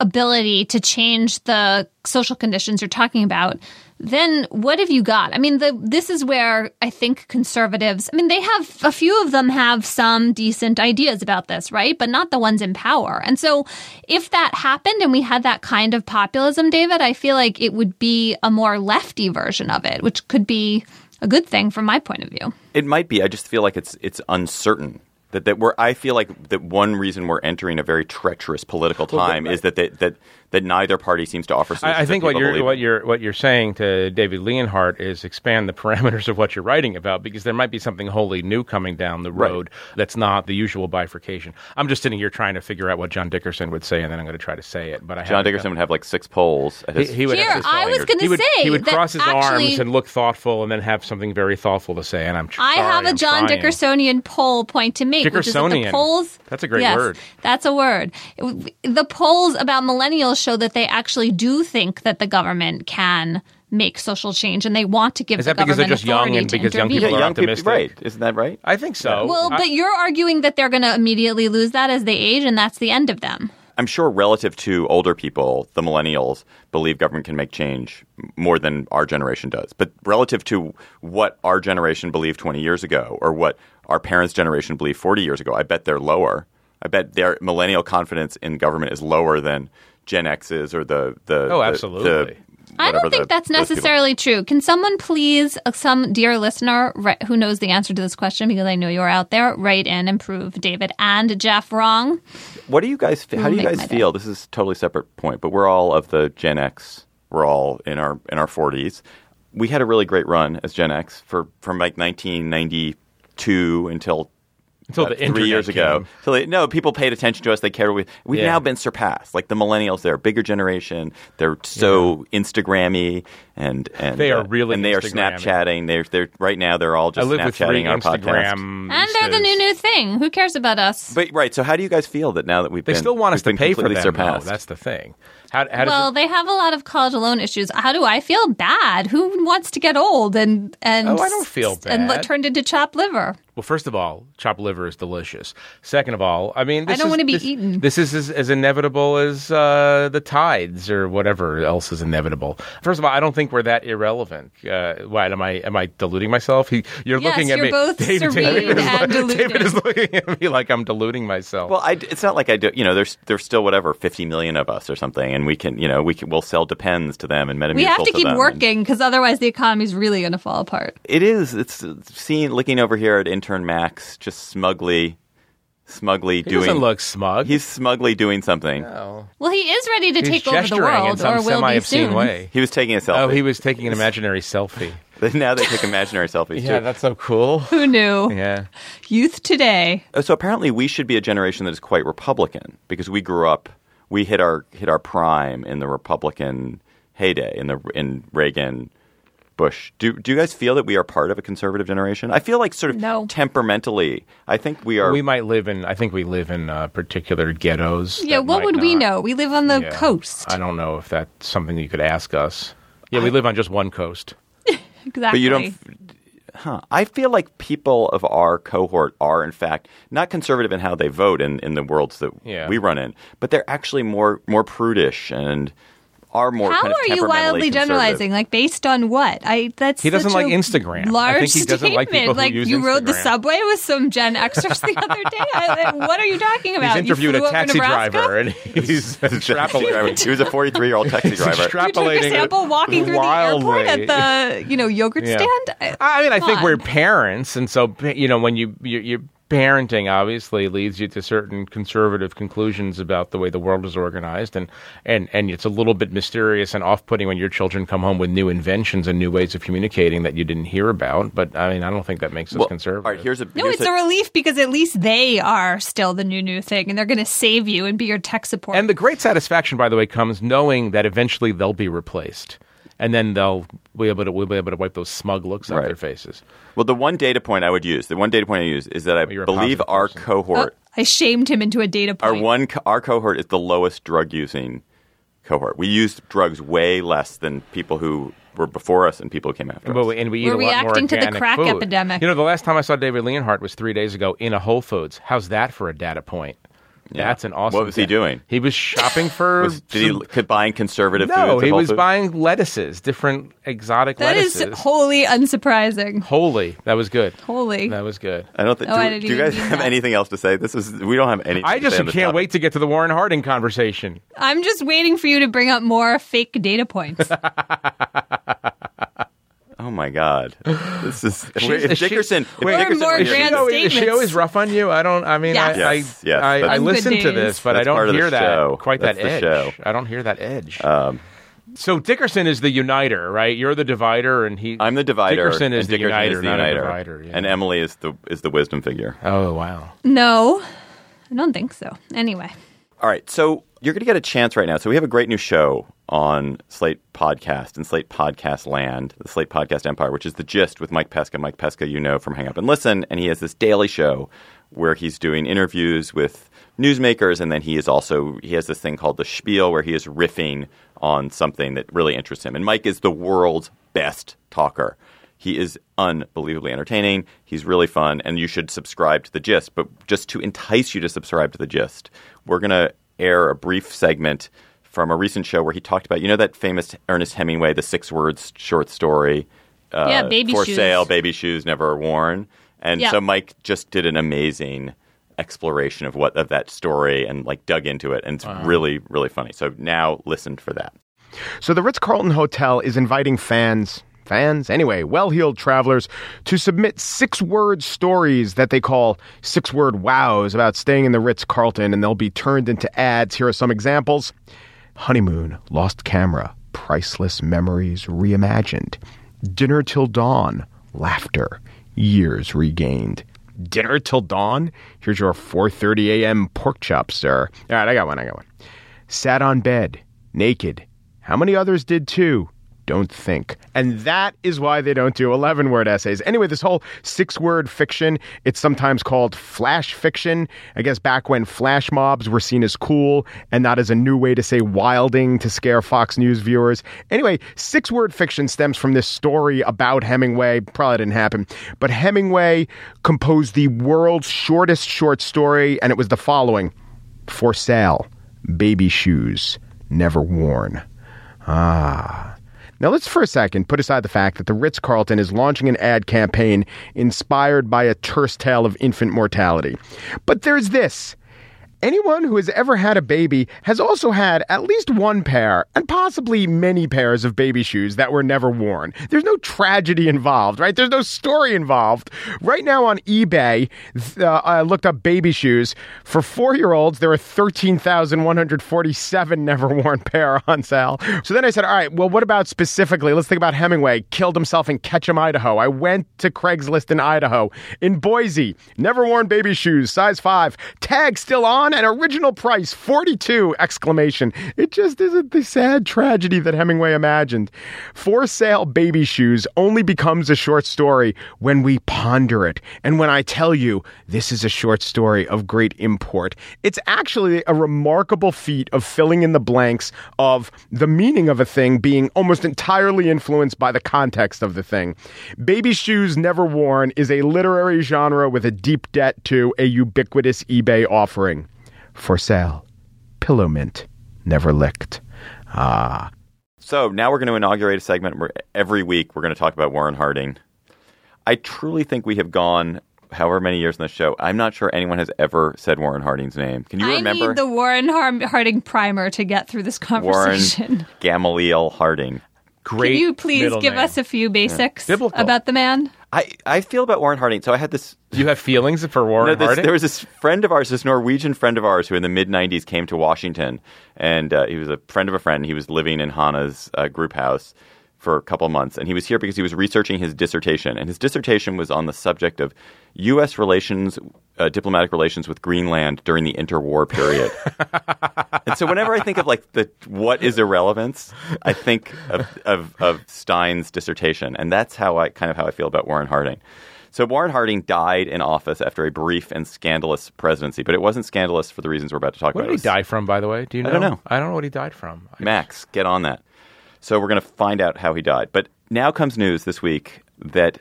ability to change the social conditions you're talking about, then what have you got? I mean, the this is where I think conservatives. I mean, they have a few of them have some decent ideas about this, right? But not the ones in power. And so, if that happened and we had that kind of populism, David, I feel like it would be a more lefty version of it, which could be a good thing from my point of view. It might be. I just feel like it's it's uncertain. That, that we're, I feel like that one reason we're entering a very treacherous political time is that, that that that neither party seems to offer. solutions I, I think what you're believe what you're what you're saying to David Leonhardt is expand the parameters of what you're writing about because there might be something wholly new coming down the Right. road that's not the usual bifurcation. I'm just sitting here trying to figure out what John Dickerson would say, and then I'm going to try to say it. But I John Dickerson done- would have like six polls. At his, He, he would Here, have his I was going he to would, say he would that cross his actually, arms and look thoughtful, and then have something very thoughtful to say. And I'm tr- I sorry, have a I'm John trying. Dickersonian poll point to make, which is that the Dickersonian. polls. That's a great yes, word. That's a word. The polls about millennials show that they actually do think that the government can make social change, and they want to give Is the that because they're government just young and to because young intervene. people yeah, are young people, optimistic? right? Isn't that right? I think so. Well, I- but you're arguing that they're going to immediately lose that as they age, and that's the end of them. I'm sure relative to older people, the millennials believe government can make change more than our generation does. But relative to what our generation believed 20 years ago or what our parents' generation believed 40 years ago, I bet they're lower. I bet their millennial confidence in government is lower than Gen X's or the the Oh, absolutely. the- I don't think the- that's necessarily true. Can someone please, uh, some dear listener ri- who knows the answer to this question, because I know you're out there, write in and prove David and Jeff wrong? What do you guys? fe- How do you guys my day. feel? This is a totally separate point, but we're all of the Gen X. We're all in our in our 40s. We had a really great run as Gen X for from like 1992 until Until uh, the three years ago. So they, no, people paid attention to us. They cared. We, we've Yeah. now been surpassed. Like the millennials, they're a bigger generation. They're so Instagrammy and and They are uh, really and they are Snapchatting. They're they're right now. They're all just live with three Snapchatting our podcast. And they're the new new thing. Who cares about us? But right. So how do you guys feel that now that we've They been, still want us to pay for them. completely though. surpassed? That's the thing. How, how does well, it, they have a lot of college loan issues. How do I feel? Bad. Who wants to get old and and Oh, I don't feel bad. and bad. turned into chopped liver? Well, first of all, chopped liver is delicious. Second of all, I mean, this don't is- wanna be this- eaten. This is as, as inevitable as uh, the tides or whatever else is inevitable. First of all, I don't think we're that irrelevant. Uh, what am I? Am I deluding myself? He, you're Yes, looking at you're me. both David, serene David is, and deluded. David is looking at me like I'm deluding myself. Well, I, it's not like I do. You know, there's there's still whatever 50 million of us or something, and we can, you know, we can we'll sell Depends to them and Metamucil We have to to keep working because otherwise the economy's really going to fall apart. It is. It's seeing looking over here at intern Max, just smugly smugly He doing. doesn't look smug. He's smugly doing something. no. Well, he is ready to He's take over the world, in some or will be semi-obscene soon. way. He was taking a selfie. Oh, he was taking an imaginary selfie. now they take imaginary selfies Yeah, too. that's so cool. Who knew? Yeah. Youth today. Uh, So apparently, we should be a generation that is quite Republican because we grew up. We hit our hit our prime in the Republican heyday in the in Reagan, Bush. Do do you guys feel that we are part of a conservative generation? I feel like sort of No. temperamentally. I think we are. We might live in. I think we live in uh, particular ghettos. Yeah, what might would we know? We live on the Yeah. coast. I don't know if that's something you could ask us. Yeah, we live on just one coast. exactly. but you don't. Huh. I feel like people of our cohort are, in fact, not conservative in how they vote in, in the worlds that Yeah. we run in, but they're actually more more prudish and are more. How kind of are you wildly generalizing? Like based on what? I that's He doesn't such like a Instagram. I Large think he doesn't like statement. people who like use you rode the subway with some Gen Xers the other day. I, what are you talking about? He's interviewed you flew a over taxi driver, and he's extrapolating. he was a 43 year old taxi driver. You took extrapolating a sample walking through the airport at the you know yogurt Yeah. stand. I mean, I think on. we're parents, and so you know, when you you you're parenting obviously leads you to certain conservative conclusions about the way the world is organized, and and and it's a little bit mysterious and off-putting when your children come home with new inventions and new ways of communicating that you didn't hear about. But I mean, I don't think that makes us Well, conservative. All right, here's a No, here's it's a relief because at least they are still the new new thing, and they're going to save you and be your tech support. And the great satisfaction, by the way, comes knowing that eventually they'll be replaced, and then they'll be able to we'll be able to wipe those smug looks off their faces. Well, the one data point I would use, the one data point I use is that I You're believe our person. cohort, oh, I shamed him into a data point. our point. one, our cohort is the lowest drug using cohort. We used drugs way less than people who were before us and people who came after But us. we, and we eat We're a lot more reacting to the organic crack food. epidemic. You know, the last time I saw David Leonhardt was three days ago in a Whole Foods. How's that for a data point? That's an awesome. What was he data- doing? He was shopping for. Was- did some- he could buying conservative no, foods? he was Foods? buying lettuces, different exotic That is lettuces. That is wholly unsurprising. Holy, that was good. Holy. That was good. I don't think. Oh, do, I do you guys have that. anything else to say? This is we don't have anything. I to just say can't topic. wait to get to the Warren Harding conversation. I'm just waiting for you to bring up more fake data points. Oh my god, this is if, if is she- Dickerson. if Wait, Dickerson more were Is here- she, grand always, is she always rough on you? I don't. I mean, Yes. I, I, Yes, yes, I, I that's- listen to this, days. but I don't part of the hear that show. quite That's that edge. show. I don't hear that edge. Um, so Dickerson is the uniter, right? You're the divider, and he. I'm the divider. Dickerson is and the Dickerson uniter, is the not uniter. a divider. yeah. And Emily is the is the wisdom figure. oh wow. no, I don't think so. Anyway, All right, so you're going to get a chance right now. So we have a great new show on Slate Podcast and Slate Podcast Land, the Slate Podcast Empire, which is the gist with Mike Pesca. Mike Pesca, you know from Hang Up and Listen, and he has this daily show where he's doing interviews with newsmakers, and then he is also he has this thing called the Spiel, where he is riffing on something that really interests him. And Mike is the world's best talker. He is unbelievably entertaining. He's really fun, and you should subscribe to the gist. But just to entice you to subscribe to the gist, we're to air a brief segment from a recent show where he talked about, you know, that famous Ernest Hemingway, the six words short story. Uh, Yeah, baby for shoes. sale, baby shoes never worn. And Yeah. so Mike just did an amazing exploration of what of that story and like dug into it, and it's really really funny. So now listen for that. So the Ritz Carlton Hotel is inviting fans, fans, anyway, well heeled travelers, to submit six word stories that they call six word wows about staying in the Ritz Carlton, and they'll be turned into ads. Here are some examples Honeymoon, Lost Camera, Priceless Memories Reimagined, Dinner Till Dawn, Laughter, Years Regained. Dinner till dawn? Here's your 4:30 a.m. pork chop, sir. All right, I got one. I got one. Sat on bed, naked. How many others did too? Don't think. And that is why they don't do 11 word essays. Anyway, this whole six word fiction, it's sometimes called flash fiction. I guess back when flash mobs were seen as cool and not as a new way to say wilding to scare Fox News viewers. Anyway, six word fiction stems from this story about Hemingway. Probably didn't happen. But Hemingway composed the world's shortest short story, and it was the following For sale, baby shoes, never worn. Ah. Now, let's for a second put aside the fact that the Ritz Carlton is launching an ad campaign inspired by a terse tale of infant mortality. But there's this Anyone who has ever had a baby has also had at least one pair and possibly many pairs of baby shoes that were never worn. There's no tragedy involved, right? There's no story involved. Right now on eBay, uh, I looked up baby shoes. For four year olds, there are 13,147 never worn pair on sale. So then I said, all right, well, what about specifically? Let's think about Hemingway. Killed himself in Ketchum, Idaho. I went to Craigslist in Idaho. In Boise, never worn baby shoes, size five. Tag still on and original price 42 exclamation. It just isn't the sad tragedy that Hemingway imagined. For sale baby shoes only becomes a short story when we ponder it. And when I tell you this is a short story of great import, it's actually a remarkable feat of filling in the blanks of the meaning of a thing being almost entirely influenced by the context of the thing. Baby shoes never worn is a literary genre with a deep debt to a ubiquitous eBay offering. For sale. Pillow mint. Never licked. Ah. So now we're going to inaugurate a segment where every week we're going to talk about Warren Harding. I truly think we have gone however many years in the show. I'm not sure anyone has ever said Warren Harding's name. Can you I remember need the Warren Har- Harding primer to get through this conversation. Warren conversation. Gamaliel Harding? Great. Can you please give name. us a few basics Biblical. about the man? I, I feel about Warren Harding. So I had this You have feelings for Warren No, this, Harding? there was this friend of ours, this Norwegian friend of ours, who in the mid '90s came to Washington, and uh, he was a friend of a friend. He was living in Hannah's uh, group house for a couple months, and he was here because he was researching his dissertation, and his dissertation was on the subject of U.S. relations, uh, diplomatic relations with Greenland during the interwar period. and so, whenever I think of like the what is irrelevance, I think of, of, of Stein's dissertation, and that's how I kind of how I feel about Warren Harding. So Warren Harding died in office after a brief and scandalous presidency, but it wasn't scandalous for the reasons we're about to talk what about. What did he die from, by the way? Do you know? I don't know. I don't know what he died from. Max, get on that. So we're going to find out how he died. But now comes news this week that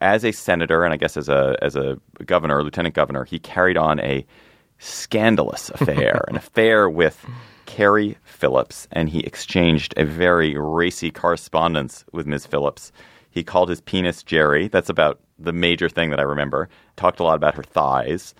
as a senator and I guess as a as a governor, lieutenant governor, he carried on a scandalous affair, an affair with Carrie Phillips, and he exchanged a very racy correspondence with Ms. Phillips. He called his penis Jerry. That's about the major thing that I remember. Talked a lot about her thighs.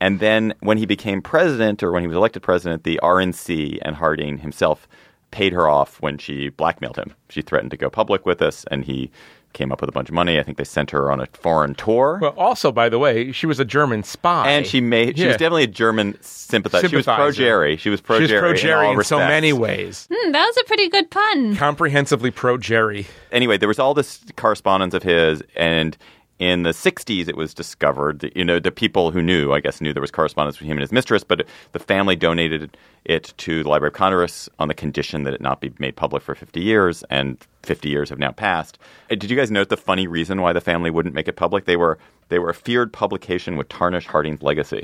And then when he became president, or when he was elected president, the RNC and Harding himself paid her off when she blackmailed him. She threatened to go public with us, and he came up with a bunch of money. I think they sent her on a foreign tour. Well, also, by the way, she was a German spy. and she made she Yeah. was definitely a German sympathizer. She was pro Jerry. She was pro She was Jerry. pro Jerry all in, so many ways. Hmm, that was a pretty good pun. Comprehensively pro Jerry. anyway, there was all this correspondence of his, and in the 60s, it was discovered that, you know, the people who knew, I guess, knew there was correspondence between him and his mistress, but the family donated it to the Library of Congress on the condition that it not be made public for 50 years, and 50 years have now passed. Uh, Did you guys note the funny reason why the family wouldn't make it public? They were they were a feared publication would tarnish Harding's legacy.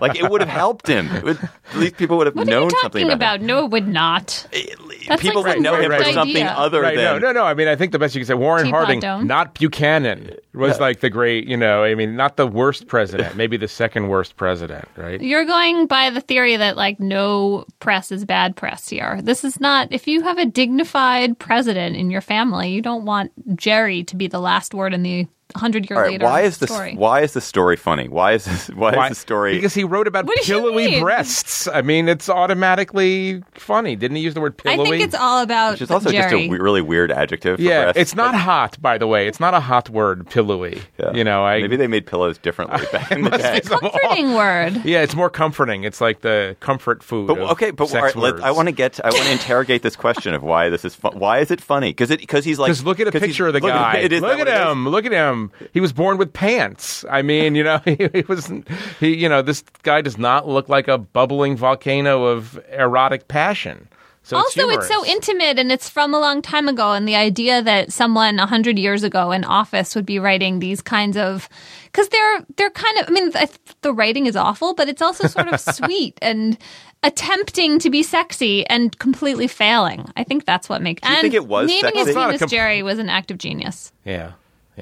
like it would have helped him. It would, at least people would have What are known you something talking about. about? No, it would not. him. That's people like would know some him for weird something idea. other Right, no, than no, no. I mean, I think the best you can say, Warren Teapot Harding, Dome. not Buchanan, was like the great, you know, I mean, not the worst president, maybe the second worst president, right? You're going by the theory that like no press is bad press here. This is not if you have a dignified president in your family, you don't want Jerry to be the last word in the hundred year All right, later why is this story. why is the story funny? Why is this why, Why- is the story Because he wrote about What do you pillowy breasts. I mean, it's automatically funny. Didn't he use the word pillowy? I pillowy? think it's all about which is also just a really weird adjective for yeah, breasts. it's not hot, by the way. It's not a hot word, pillowy. Yeah. You know, I maybe they made pillows differently back in the day. comforting word. yeah, it's more comforting. It's like the comfort food. But of okay, but sex right, let, words. I want to get I want to interrogate this question of why this is fun. Why is it funny? Because it because he's like Just look at a picture of the look guy. It is look at what it is? him. Look at him. He was born with pants. I mean, you know, he, he was. He, you know, this guy does not look like a bubbling volcano of erotic passion. So also, it's, it's so intimate and it's from a long time ago. And the idea that someone a hundred years ago in office would be writing these kinds of, because they're they're kind of. I mean, th- the writing is awful, but it's also sort of sweet and attempting to be sexy and completely failing. I think that's what makes. you and think it was naming sexy? his It's not a penis comp- Jerry was an act of genius. Yeah.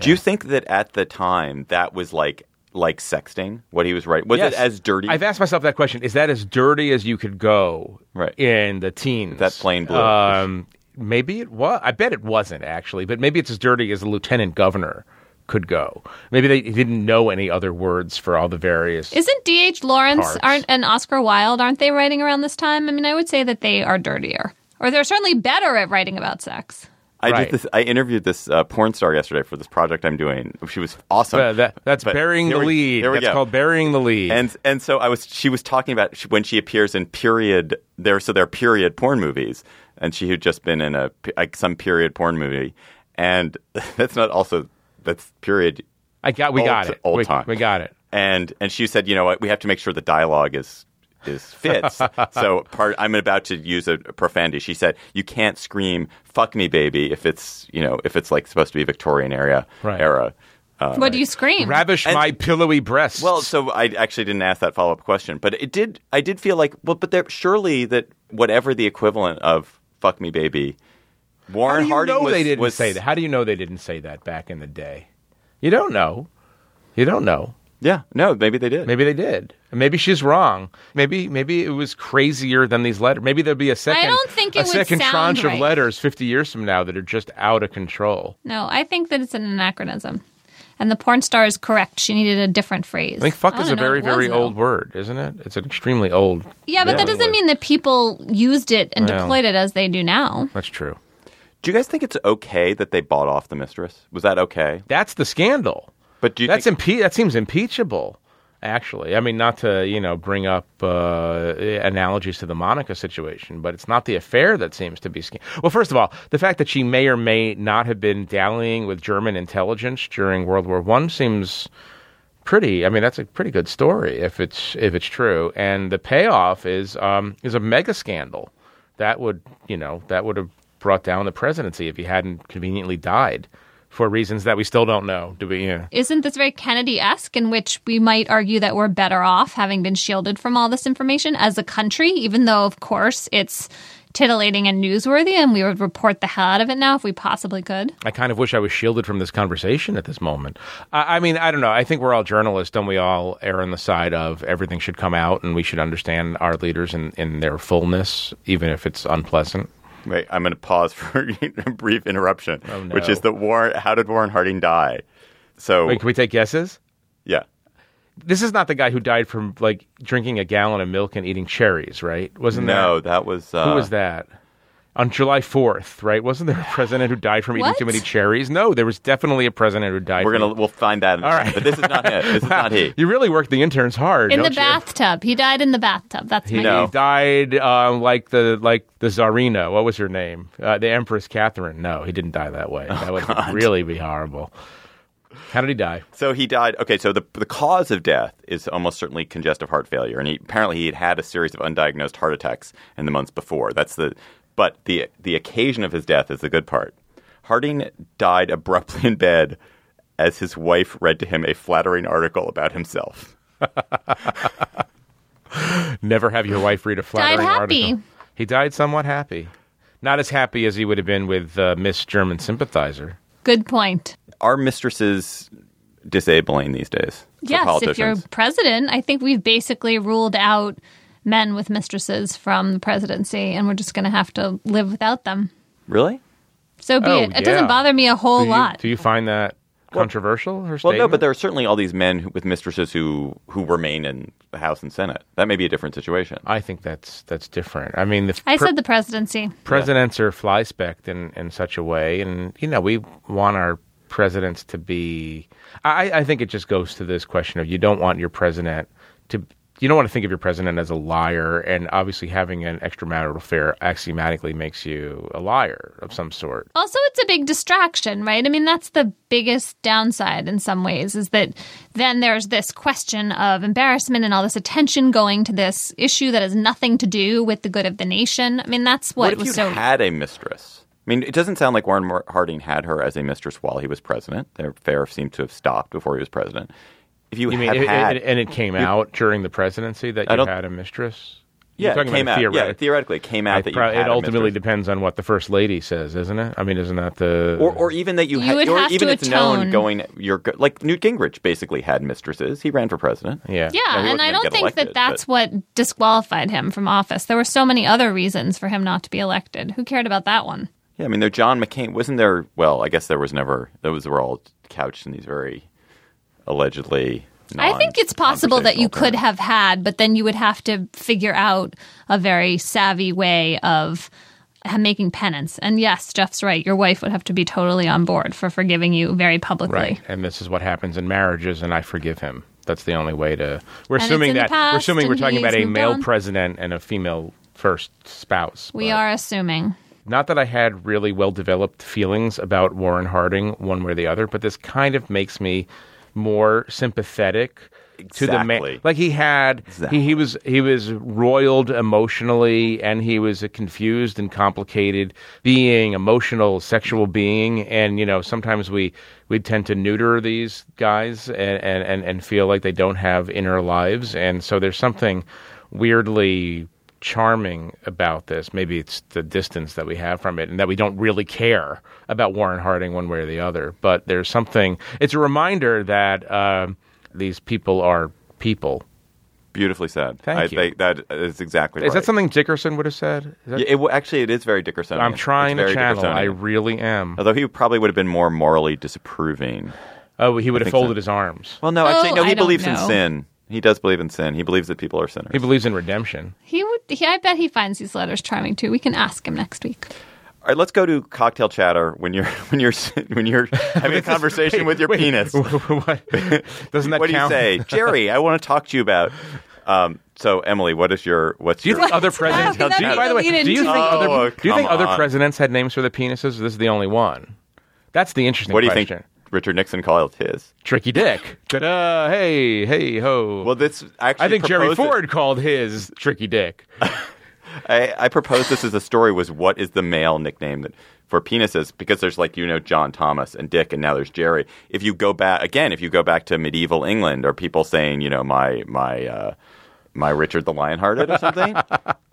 Do you think that at the time that was like like sexting? What he was writing was Yes. it as dirty? I've asked myself that question. Is that as dirty as you could go Right. in the teens? That plain blue. Um, maybe it was. I bet it wasn't actually, but maybe it's as dirty as a lieutenant governor could go. Maybe they didn't know any other words for all the various. Isn't D.H. Lawrence Parts. aren't and Oscar Wilde aren't they writing around this time? I mean, I would say that they are dirtier, or they're certainly better at writing about sex. I Right. did this. I interviewed this uh, porn star yesterday for this project I'm doing. She was awesome. Uh, that, that's But burying the we- lead. There we that's go. called burying the lead. And and so I was. She was talking about when she appears in period. There, so there are period porn movies, and she had just been in a like some period porn movie, and that's not also that's period. I got. We old- got it. old we, time. we got it. And and she said, you know what, we have to make sure the dialogue is is fits. so part I'm about to use a profanity. She said, you can't scream "fuck me, baby" if it's you know if it's like supposed to be Victorian era Right. era. Uh, what do you scream? Ravish And- my pillowy breasts. Well, so I actually didn't ask that follow up question, but it did. I did feel like, well, but there surely that whatever the equivalent of "fuck me, baby," how Warren do you Harding know was, they didn't was- say that? How do you know they didn't say that back in the day? You don't know. You don't know. Yeah, no, maybe they did. Maybe they did. Maybe she's wrong. Maybe maybe it was crazier than these letters. Maybe there'll be a second. I don't think it a second tranche right. of letters fifty years from now that are just out of control. No, I think that it's an anachronism. And the porn star is correct. She needed a different phrase. I think "fuck" is a know very what it was, very though. old word, isn't it? It's an extremely old. Yeah, but that doesn't mean that people used it and Well. deployed it as they do now. That's true. Do you guys think it's okay that they bought off the mistress? Was that okay? That's the scandal. But do you That's think, impe- that seems impeachable. Actually, I mean, not to you know bring up uh, analogies to the Monica situation, but it's not the affair that seems to be. Sc- well, first of all, the fact that she may or may not have been dallying with German intelligence during World War One seems pretty. I mean, that's a pretty good story if it's if it's true. And the payoff is um, is a mega scandal that would you know that would have brought down the presidency if he hadn't conveniently died for reasons that we still don't know. Do we? Yeah. Isn't this very Kennedy esque, in which we might argue that we're better off having been shielded from all this information as a country, even though, of course, it's titillating and newsworthy, and we would report the hell out of it now if we possibly could? I kind of wish I was shielded from this conversation at this moment. I, I mean, I don't know. I think we're all journalists, and we all err on the side of everything should come out, and we should understand our leaders in, in their fullness, even if it's unpleasant. Wait, I'm going to pause for a brief interruption, Oh, no. which is that Warren. How did Warren Harding die? So Wait, can we take guesses? yeah, This is not the guy who died from like drinking a gallon of milk and eating cherries, right? Wasn't no, that that was uh, who was that? On July 4th, right? Wasn't there a president who died from eating What? too many cherries? No, there was definitely a president who died. We're gonna we'll find that. In All right. but this is not it. This is not he. You really worked the interns hard. In the you? bathtub. He died in the bathtub. That's He my No. died um, like the like the Tsarina. What was her name? Uh, the Empress Catherine. No, he didn't die that way. That would really be horrible. How did he die? So he died. Okay, so the the cause of death is almost certainly congestive heart failure, and he, apparently he had had a series of undiagnosed heart attacks in the months before. That's the, but the the occasion of his death is the good part. Harding died abruptly in bed as his wife read to him a flattering article about himself. Never have your wife read a flattering died happy. article. He died somewhat happy. Not as happy as he would have been with uh, Miss German sympathizer. Good point. Are mistresses disabling these days? for Yes, if you're president, I think we've basically ruled out men with mistresses from the presidency, and we're just going to have to live without them. really. So be Oh, it. It doesn't bother me a whole do you, lot. Do you find that controversial? Her Well, statement? no, but there are certainly all these men who, with mistresses who who remain in the House and Senate. That may be a different situation. I think that's that's different. I mean, the I pre- said the presidency. presidents are fly specked in, in such a way, and you know we want our presidents to be. I, I think it just goes to this question of you don't want your president to. You don't want to think of your president as a liar, and obviously having an extramarital affair axiomatically makes you a liar of some sort. Also, it's a big distraction, right? I mean, that's the biggest downside in some ways is that then there's this question of embarrassment and all this attention going to this issue that has nothing to do with the good of the nation. I mean, that's what, what if was you so. had a mistress? I mean, it doesn't sound like Warren Harding had her as a mistress while he was president. Their affair seemed to have stopped before he was president. If you, You mean had it, had, it- and it came out during the presidency that you had a mistress? yeah, You're talking it came about out. Yeah, theoretically, it came out I that pro- you had it ultimately mistress. depends on what the first lady says, isn't it? I mean, isn't that the Or, or even that you, You had, would or have even to it's known going. You're like Newt Gingrich basically had mistresses. He ran for president. yeah yeah, he and I don't think elected, that that's but- what disqualified him from office. There were so many other reasons for him not to be elected. Who cared about that one? Yeah, I mean, there John McCain wasn't there. Well, I guess there was never. Those were all couched in these very allegedly. I think it's possible that you could have had, but then you would have to figure out a very savvy way of making penance. And yes, Jeff's right. Your wife would have to be totally on board for forgiving you very publicly. Right. And this is what happens in marriages, and I forgive him. That's the only way to. We're it's assuming that we're assuming we're talking about a male on. president and a female first spouse. We are assuming. Not that I had really well developed feelings about Warren Harding one way or the other, but this kind of makes me more sympathetic to the man. Like he had, he, he was he was roiled emotionally, and he was a confused and complicated being, emotional, sexual being, and you know sometimes we we tend to neuter these guys and and, and feel like they don't have inner lives, and so there's something weirdly charming about this. Maybe it's the distance that we have from it and that we don't really care about Warren Harding one way or the other. But there's something, it's a reminder that uh, these people are people. Beautifully said. Thank I you. think that is exactly Is right. that something Dickerson would have said? Is that- Yeah, it, w- actually, it is very Dickerson. I'm trying to very channel. I really am. Although he probably would have been more morally disapproving. Oh, he would have think so. folded his arms. Well, no, actually, Oh, no. He I don't believes in sin. He does believe in sin. He believes that people are sinners. He believes in redemption. He would. He, I bet he finds these letters charming too. We can ask him next week. All right, let's go to cocktail chatter when you're when you're when you're having a conversation with your Wait, penis. what? Doesn't that what do you say, Jerry? I want to talk to you about. Um, so, Emily, what is your what's Do you your think other presidents? How Do you, by the way, do you think it? other Oh, do you think come other presidents had names for the penises? This is the only one. That's the interesting what do you question. think Richard Nixon called his? Tricky Dick. Ta-da! Hey, hey, ho. Well, this actually I think Jerry proposed it- Ford called his Tricky Dick. I, I propose this as a story was what is the male nickname that for penises because there's like you know John Thomas and Dick and now there's Jerry. If you go back again, if you go back to medieval England, are people saying you know my my uh, my Richard the Lionhearted or something?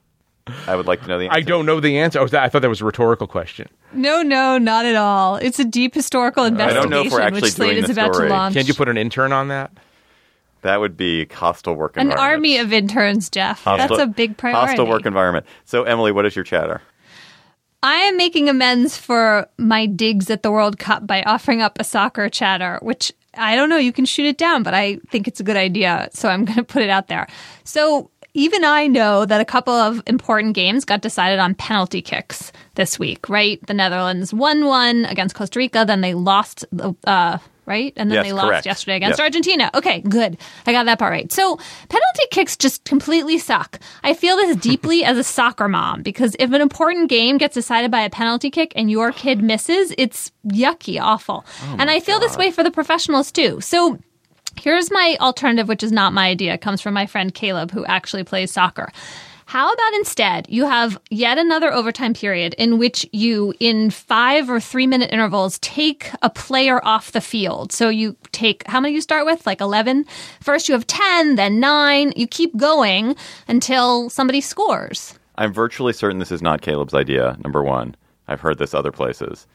I would like to know the answer. I don't know the answer. Oh, that, I thought that was a rhetorical question. No, no, not at all. It's a deep historical investigation, I don't investigation, know if we're actually which Slate doing is the about story. to launch. Can't you put an intern on that? That would be hostile work environment. An environment. army of interns, Jeff. Hostile- That's a big priority. Hostile work environment. So, Emily, what is your chatter? I am making amends for my digs at the World Cup by offering up a soccer chatter, which I don't know, you can shoot it down, but I think it's a good idea. So I'm going to put it out there. So even I know that a couple of important games got decided on penalty kicks this week, right? The Netherlands won one against Costa Rica, then they lost, uh, right? And then Yes, they lost correct. yesterday against Yes. Argentina. Okay, good. I got that part right. So penalty kicks just completely suck. I feel this deeply as a soccer mom because if an important game gets decided by a penalty kick and your kid misses, it's yucky, awful. and I feel this way for the professionals too. So Here's my alternative, which is not my idea. It comes from my friend Caleb, who actually plays soccer. How about instead you have yet another overtime period in which you, in five or three minute intervals, take a player off the field. So you take, how many you start with? Like 11? First you have 10, then 9. You keep going until somebody scores. I'm virtually certain this is not Caleb's idea. Number one, I've heard this other places.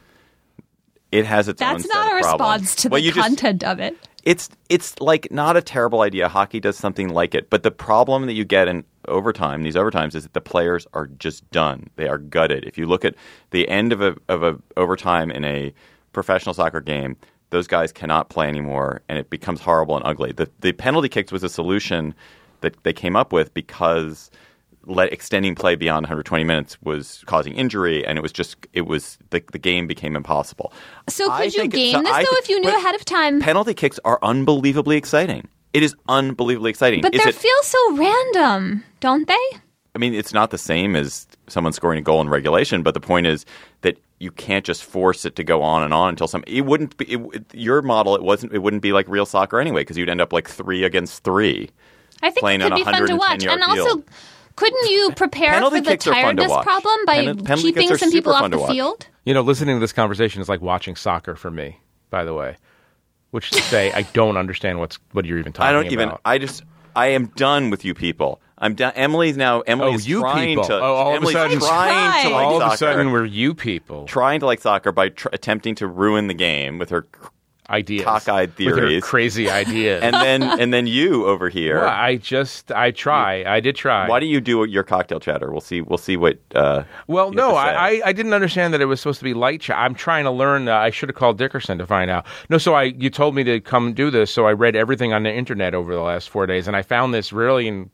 It has its own That's not a response to Well, the you just- content of it. It's it's like not a terrible idea. Hockey does something like it, but the problem that you get in overtime, these overtimes, is that the players are just done. They are gutted. If you look at the end of a of a overtime in a professional soccer game, those guys cannot play anymore, and it becomes horrible and ugly. The the penalty kicks was a solution that they came up with because let extending play beyond 120 minutes was causing injury, and it was just it was the the game became impossible. So I could you game so this I though thi- if you knew ahead of time? Penalty kicks are unbelievably exciting. It is unbelievably exciting. But they feel so random, don't they? I mean, it's not the same as someone scoring a goal in regulation, but the point is that you can't just force it to go on and on until some. It wouldn't be it, your model. It wasn't. It wouldn't be like real soccer anyway because you'd end up like three against three. I think it could be fun to watch. And also, field. Couldn't you prepare Penalty for the kicks are fun to tiredness problem by Pen- keeping some people off the watch. field? You know, listening to this conversation is like watching soccer for me. By the way, which to say, I don't understand what's what you're even talking I don't even. I just. I am done with you people. I'm done. Emily's now. Emily Oh, you trying people. to. Oh, all of a Emily's sudden- trying to I like all of soccer. a sudden we're you people. trying to like soccer by tr- attempting to ruin the game with her ideas, cockeyed theories. crazy ideas. and then and then you over here. Well, I just I try. I did try. Why do you do your cocktail chatter? We'll see. We'll see what. Uh, Well, you no, have to say. I, I didn't understand that it was supposed to be light chat. I'm trying to learn. Uh, I should have called Dickerson to find out. No, so I you told me to come do this, so I read everything on the internet over the last four days, and I found this really in,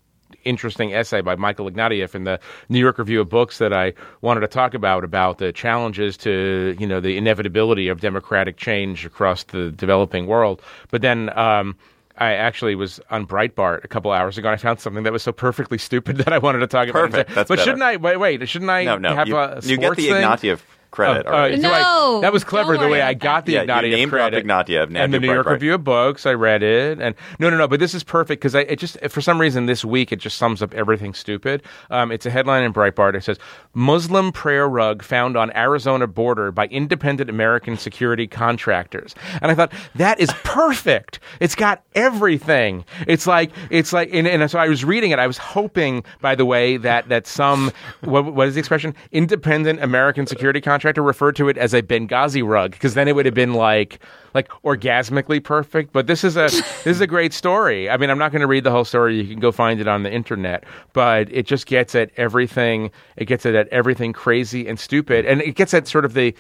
interesting essay by Michael Ignatieff in the New York Review of Books that I wanted to talk about about the challenges to you know the inevitability of democratic change across the developing world. But then. Um, I actually was on Breitbart a couple hours ago. and I found something that was so perfectly stupid that I wanted to talk about. it. Perfect. But better. shouldn't I? Wait, wait. Shouldn't I no, no. have you, a you get sports the? Ignatieff credit. Uh, already. uh, do I- that was clever the way I got the that. Yeah, you Ignatieff name credit. Ignatieff, and the New York Breitbart. Review of Books. I read it, and no, no, no. But this is perfect because I it just for some reason this week it just sums up everything stupid. Um, it's a headline in Breitbart. It says Muslim prayer rug found on Arizona border by independent American security contractors, and I thought that is perfect. It's got everything. It's like it's like, and, and so I was reading it. I was hoping, by the way, that that some what, what is the expression? Independent American security contractor referred to it as a Benghazi rug because then it would have been like like orgasmically perfect. But this is a this is a great story. I mean, I'm not going to read the whole story. You can go find it on the internet. But it just gets at everything. It gets at everything crazy and stupid, and it gets at sort of the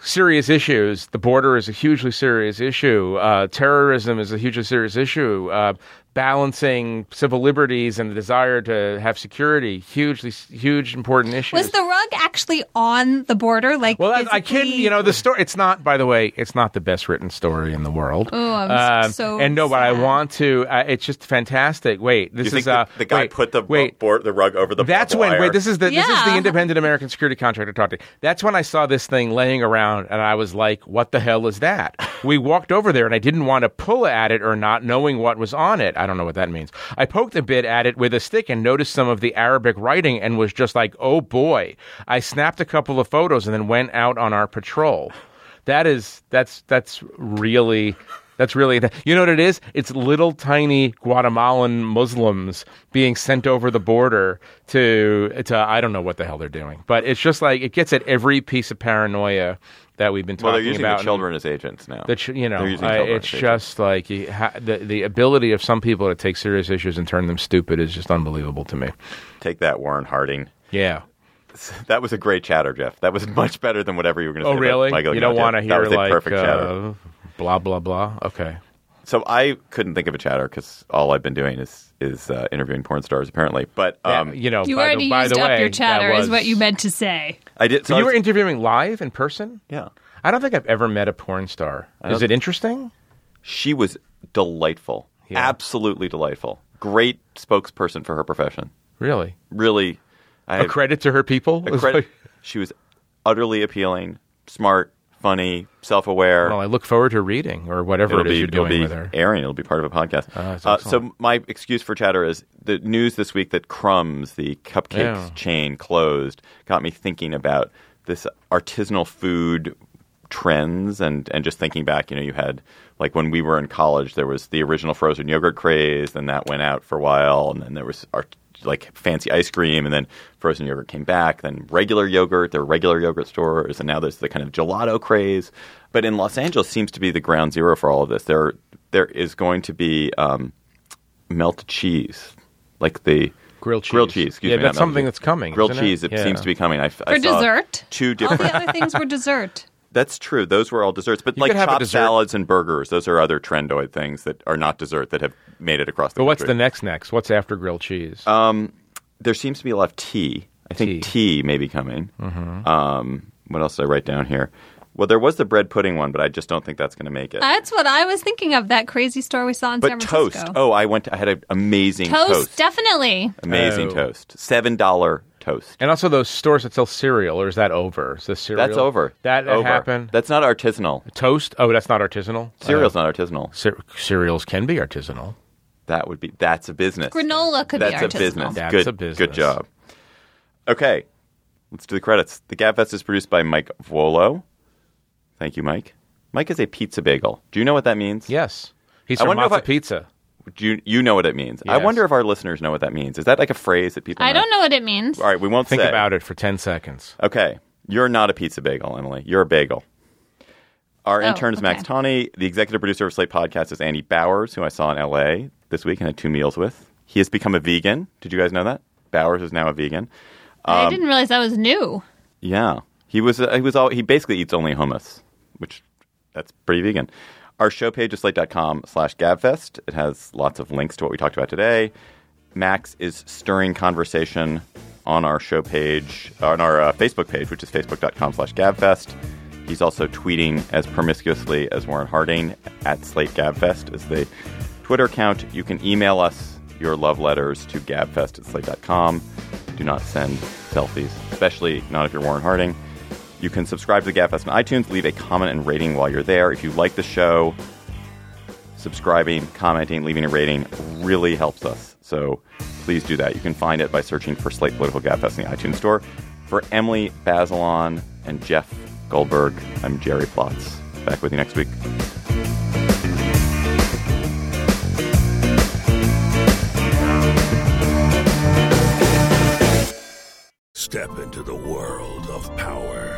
serious issues. The border is a hugely serious issue. Uh, terrorism is a hugely serious issue. Uh, balancing civil liberties and the desire to have security, hugely huge important issue Was the rug actually on the border? Like, well, I, I kid physically- you know the story. It's not, by the way, it's not the best written story in the world. Oh, I'm Um, so and no, but I want to. Uh, it's just fantastic. Wait, this you is think uh, the, the guy wait, put the wait. board, the rug over the That's when wire? wait. This is the this is the independent American security contractor talking. That's when I saw this thing laying around, and I was like, "What the hell is that?" we walked over there, and I didn't want to pull at it or not, knowing what was on it. I don't know what that means. I poked a bit at it with a stick and noticed some of the Arabic writing, and was just like, "Oh boy!" I snapped a couple of photos and then went out on our patrol. That is that's that's really that's really you know what it is? It's little tiny Guatemalan Muslims being sent over the border to to I don't know what the hell they're doing, but it's just like it gets at every piece of paranoia that we've been well, talking they're using about. the children as agents now. The ch- you know, They're using I- it's as agents. just like you ha- the the ability of some people to take serious issues and turn them stupid is just unbelievable to me. Take that, Warren Harding. Yeah. That was a great chatter, Jeff. That was much better than whatever you were going to Oh say. really? About Michael You don't want to That hear was a like perfect chatter. uh, blah blah blah. Okay. So I couldn't think of a chatter because all I've been doing is is uh, interviewing porn stars apparently. But um, Yeah, you know, You by already the, by used the up way, your chatter, Is what you meant to say. I did. So I you were interviewing live in person? yeah. I don't think I've ever met a porn star. Is it interesting? She was delightful. Yeah. Absolutely delightful. Great spokesperson for her profession. Really? Really, I A credit to her people? credit- she was utterly appealing, smart, funny, self-aware. well, I look forward to reading or whatever it'll it is be you're it'll doing be with her. airing. It'll be part of a podcast. That's uh, so my excuse for chatter is the news this week that Crumbs, the cupcakes Yeah. chain, closed, got me thinking about this artisanal food trends and and just thinking back. You know, you had like when we were in college, there was the original frozen yogurt craze, then that went out for a while, and then there was our like fancy ice cream, and then frozen yogurt came back. Then regular yogurt, there were regular yogurt stores, and now there's the kind of gelato craze. But in Los Angeles, seems to be the ground zero for all of this. There, there is going to be um, melted cheese, like the Grilled cheese. Grilled cheese. Excuse Yeah, me, that's not something cheese. that's coming, Grilled isn't cheese. It, Yeah. seems to be coming. I, f- I For saw dessert? two different. All different. the other things were dessert. That's true. Those were all desserts, but You like could have a chopped dessert- salads and burgers, those are other trendoid things that are not dessert that have made it across the But what's country. the next next? What's after grilled cheese? Um, there seems to be a lot of tea. I think tea, may be coming. Mm-hmm. Um, what else did I write down here? Well, there was the bread pudding one, but I just don't think that's going to make it. That's what I was thinking of. That crazy store we saw in but San toast. Oh, I went. To, I had an amazing toast, toast. definitely. Amazing Oh. toast. Seven dollar toast. and also those stores that sell cereal, or is that over? Is the cereal That's over. That over. happened. That's not artisanal. Toast? Oh, that's not artisanal. Cereal's Uh, not artisanal. cer- cereals can be artisanal. That would be. That's a business. Granola could That's be a business. That's good, a business. Good job. Okay, let's do the credits. The Gabfest is produced by Mike Vuolo. Thank you, Mike. Mike is a pizza bagel. Do you know what that means? Yes, he's I from wonder if Mazza I- Pizza. Do you, you know what it means? I Yes. wonder if our listeners know what that means. Is that like a phrase that people I don't know what it means. All right, we won't Think say. about it for ten seconds. Okay, you're not a pizza bagel, Emily. You're a bagel. Our Oh, intern is Max okay. Tawney. The executive producer of Slate Podcast is Andy Bowers, who I saw in L.A. this week and had two meals with. He has become a vegan. Did you guys know that? Bowers is now a vegan. I Um, didn't realize that was new. Yeah, he was. Uh, he was all. He basically eats only hummus, which that's pretty vegan. Our show page is slate.com slash gabfest. It has lots of links to what we talked about today. Max is stirring conversation on our show page, on our uh, Facebook page, which is facebook.com slash gabfest. He's also tweeting as promiscuously as Warren Harding at Slate Gabfest is the Twitter account. You can email us your love letters to gabfest at slate.com. Do not send selfies, especially not if you're Warren Harding. You can subscribe to the Gabfest on iTunes, leave a comment and rating while you're there. If you like the show, subscribing, commenting, leaving a rating really helps us. So please do that. You can find it by searching for Slate Political Gabfest in the iTunes Store. For Emily Bazelon and Jeff Goldberg, I'm Jerry Plotz. Back with you next week. Step into the world of power,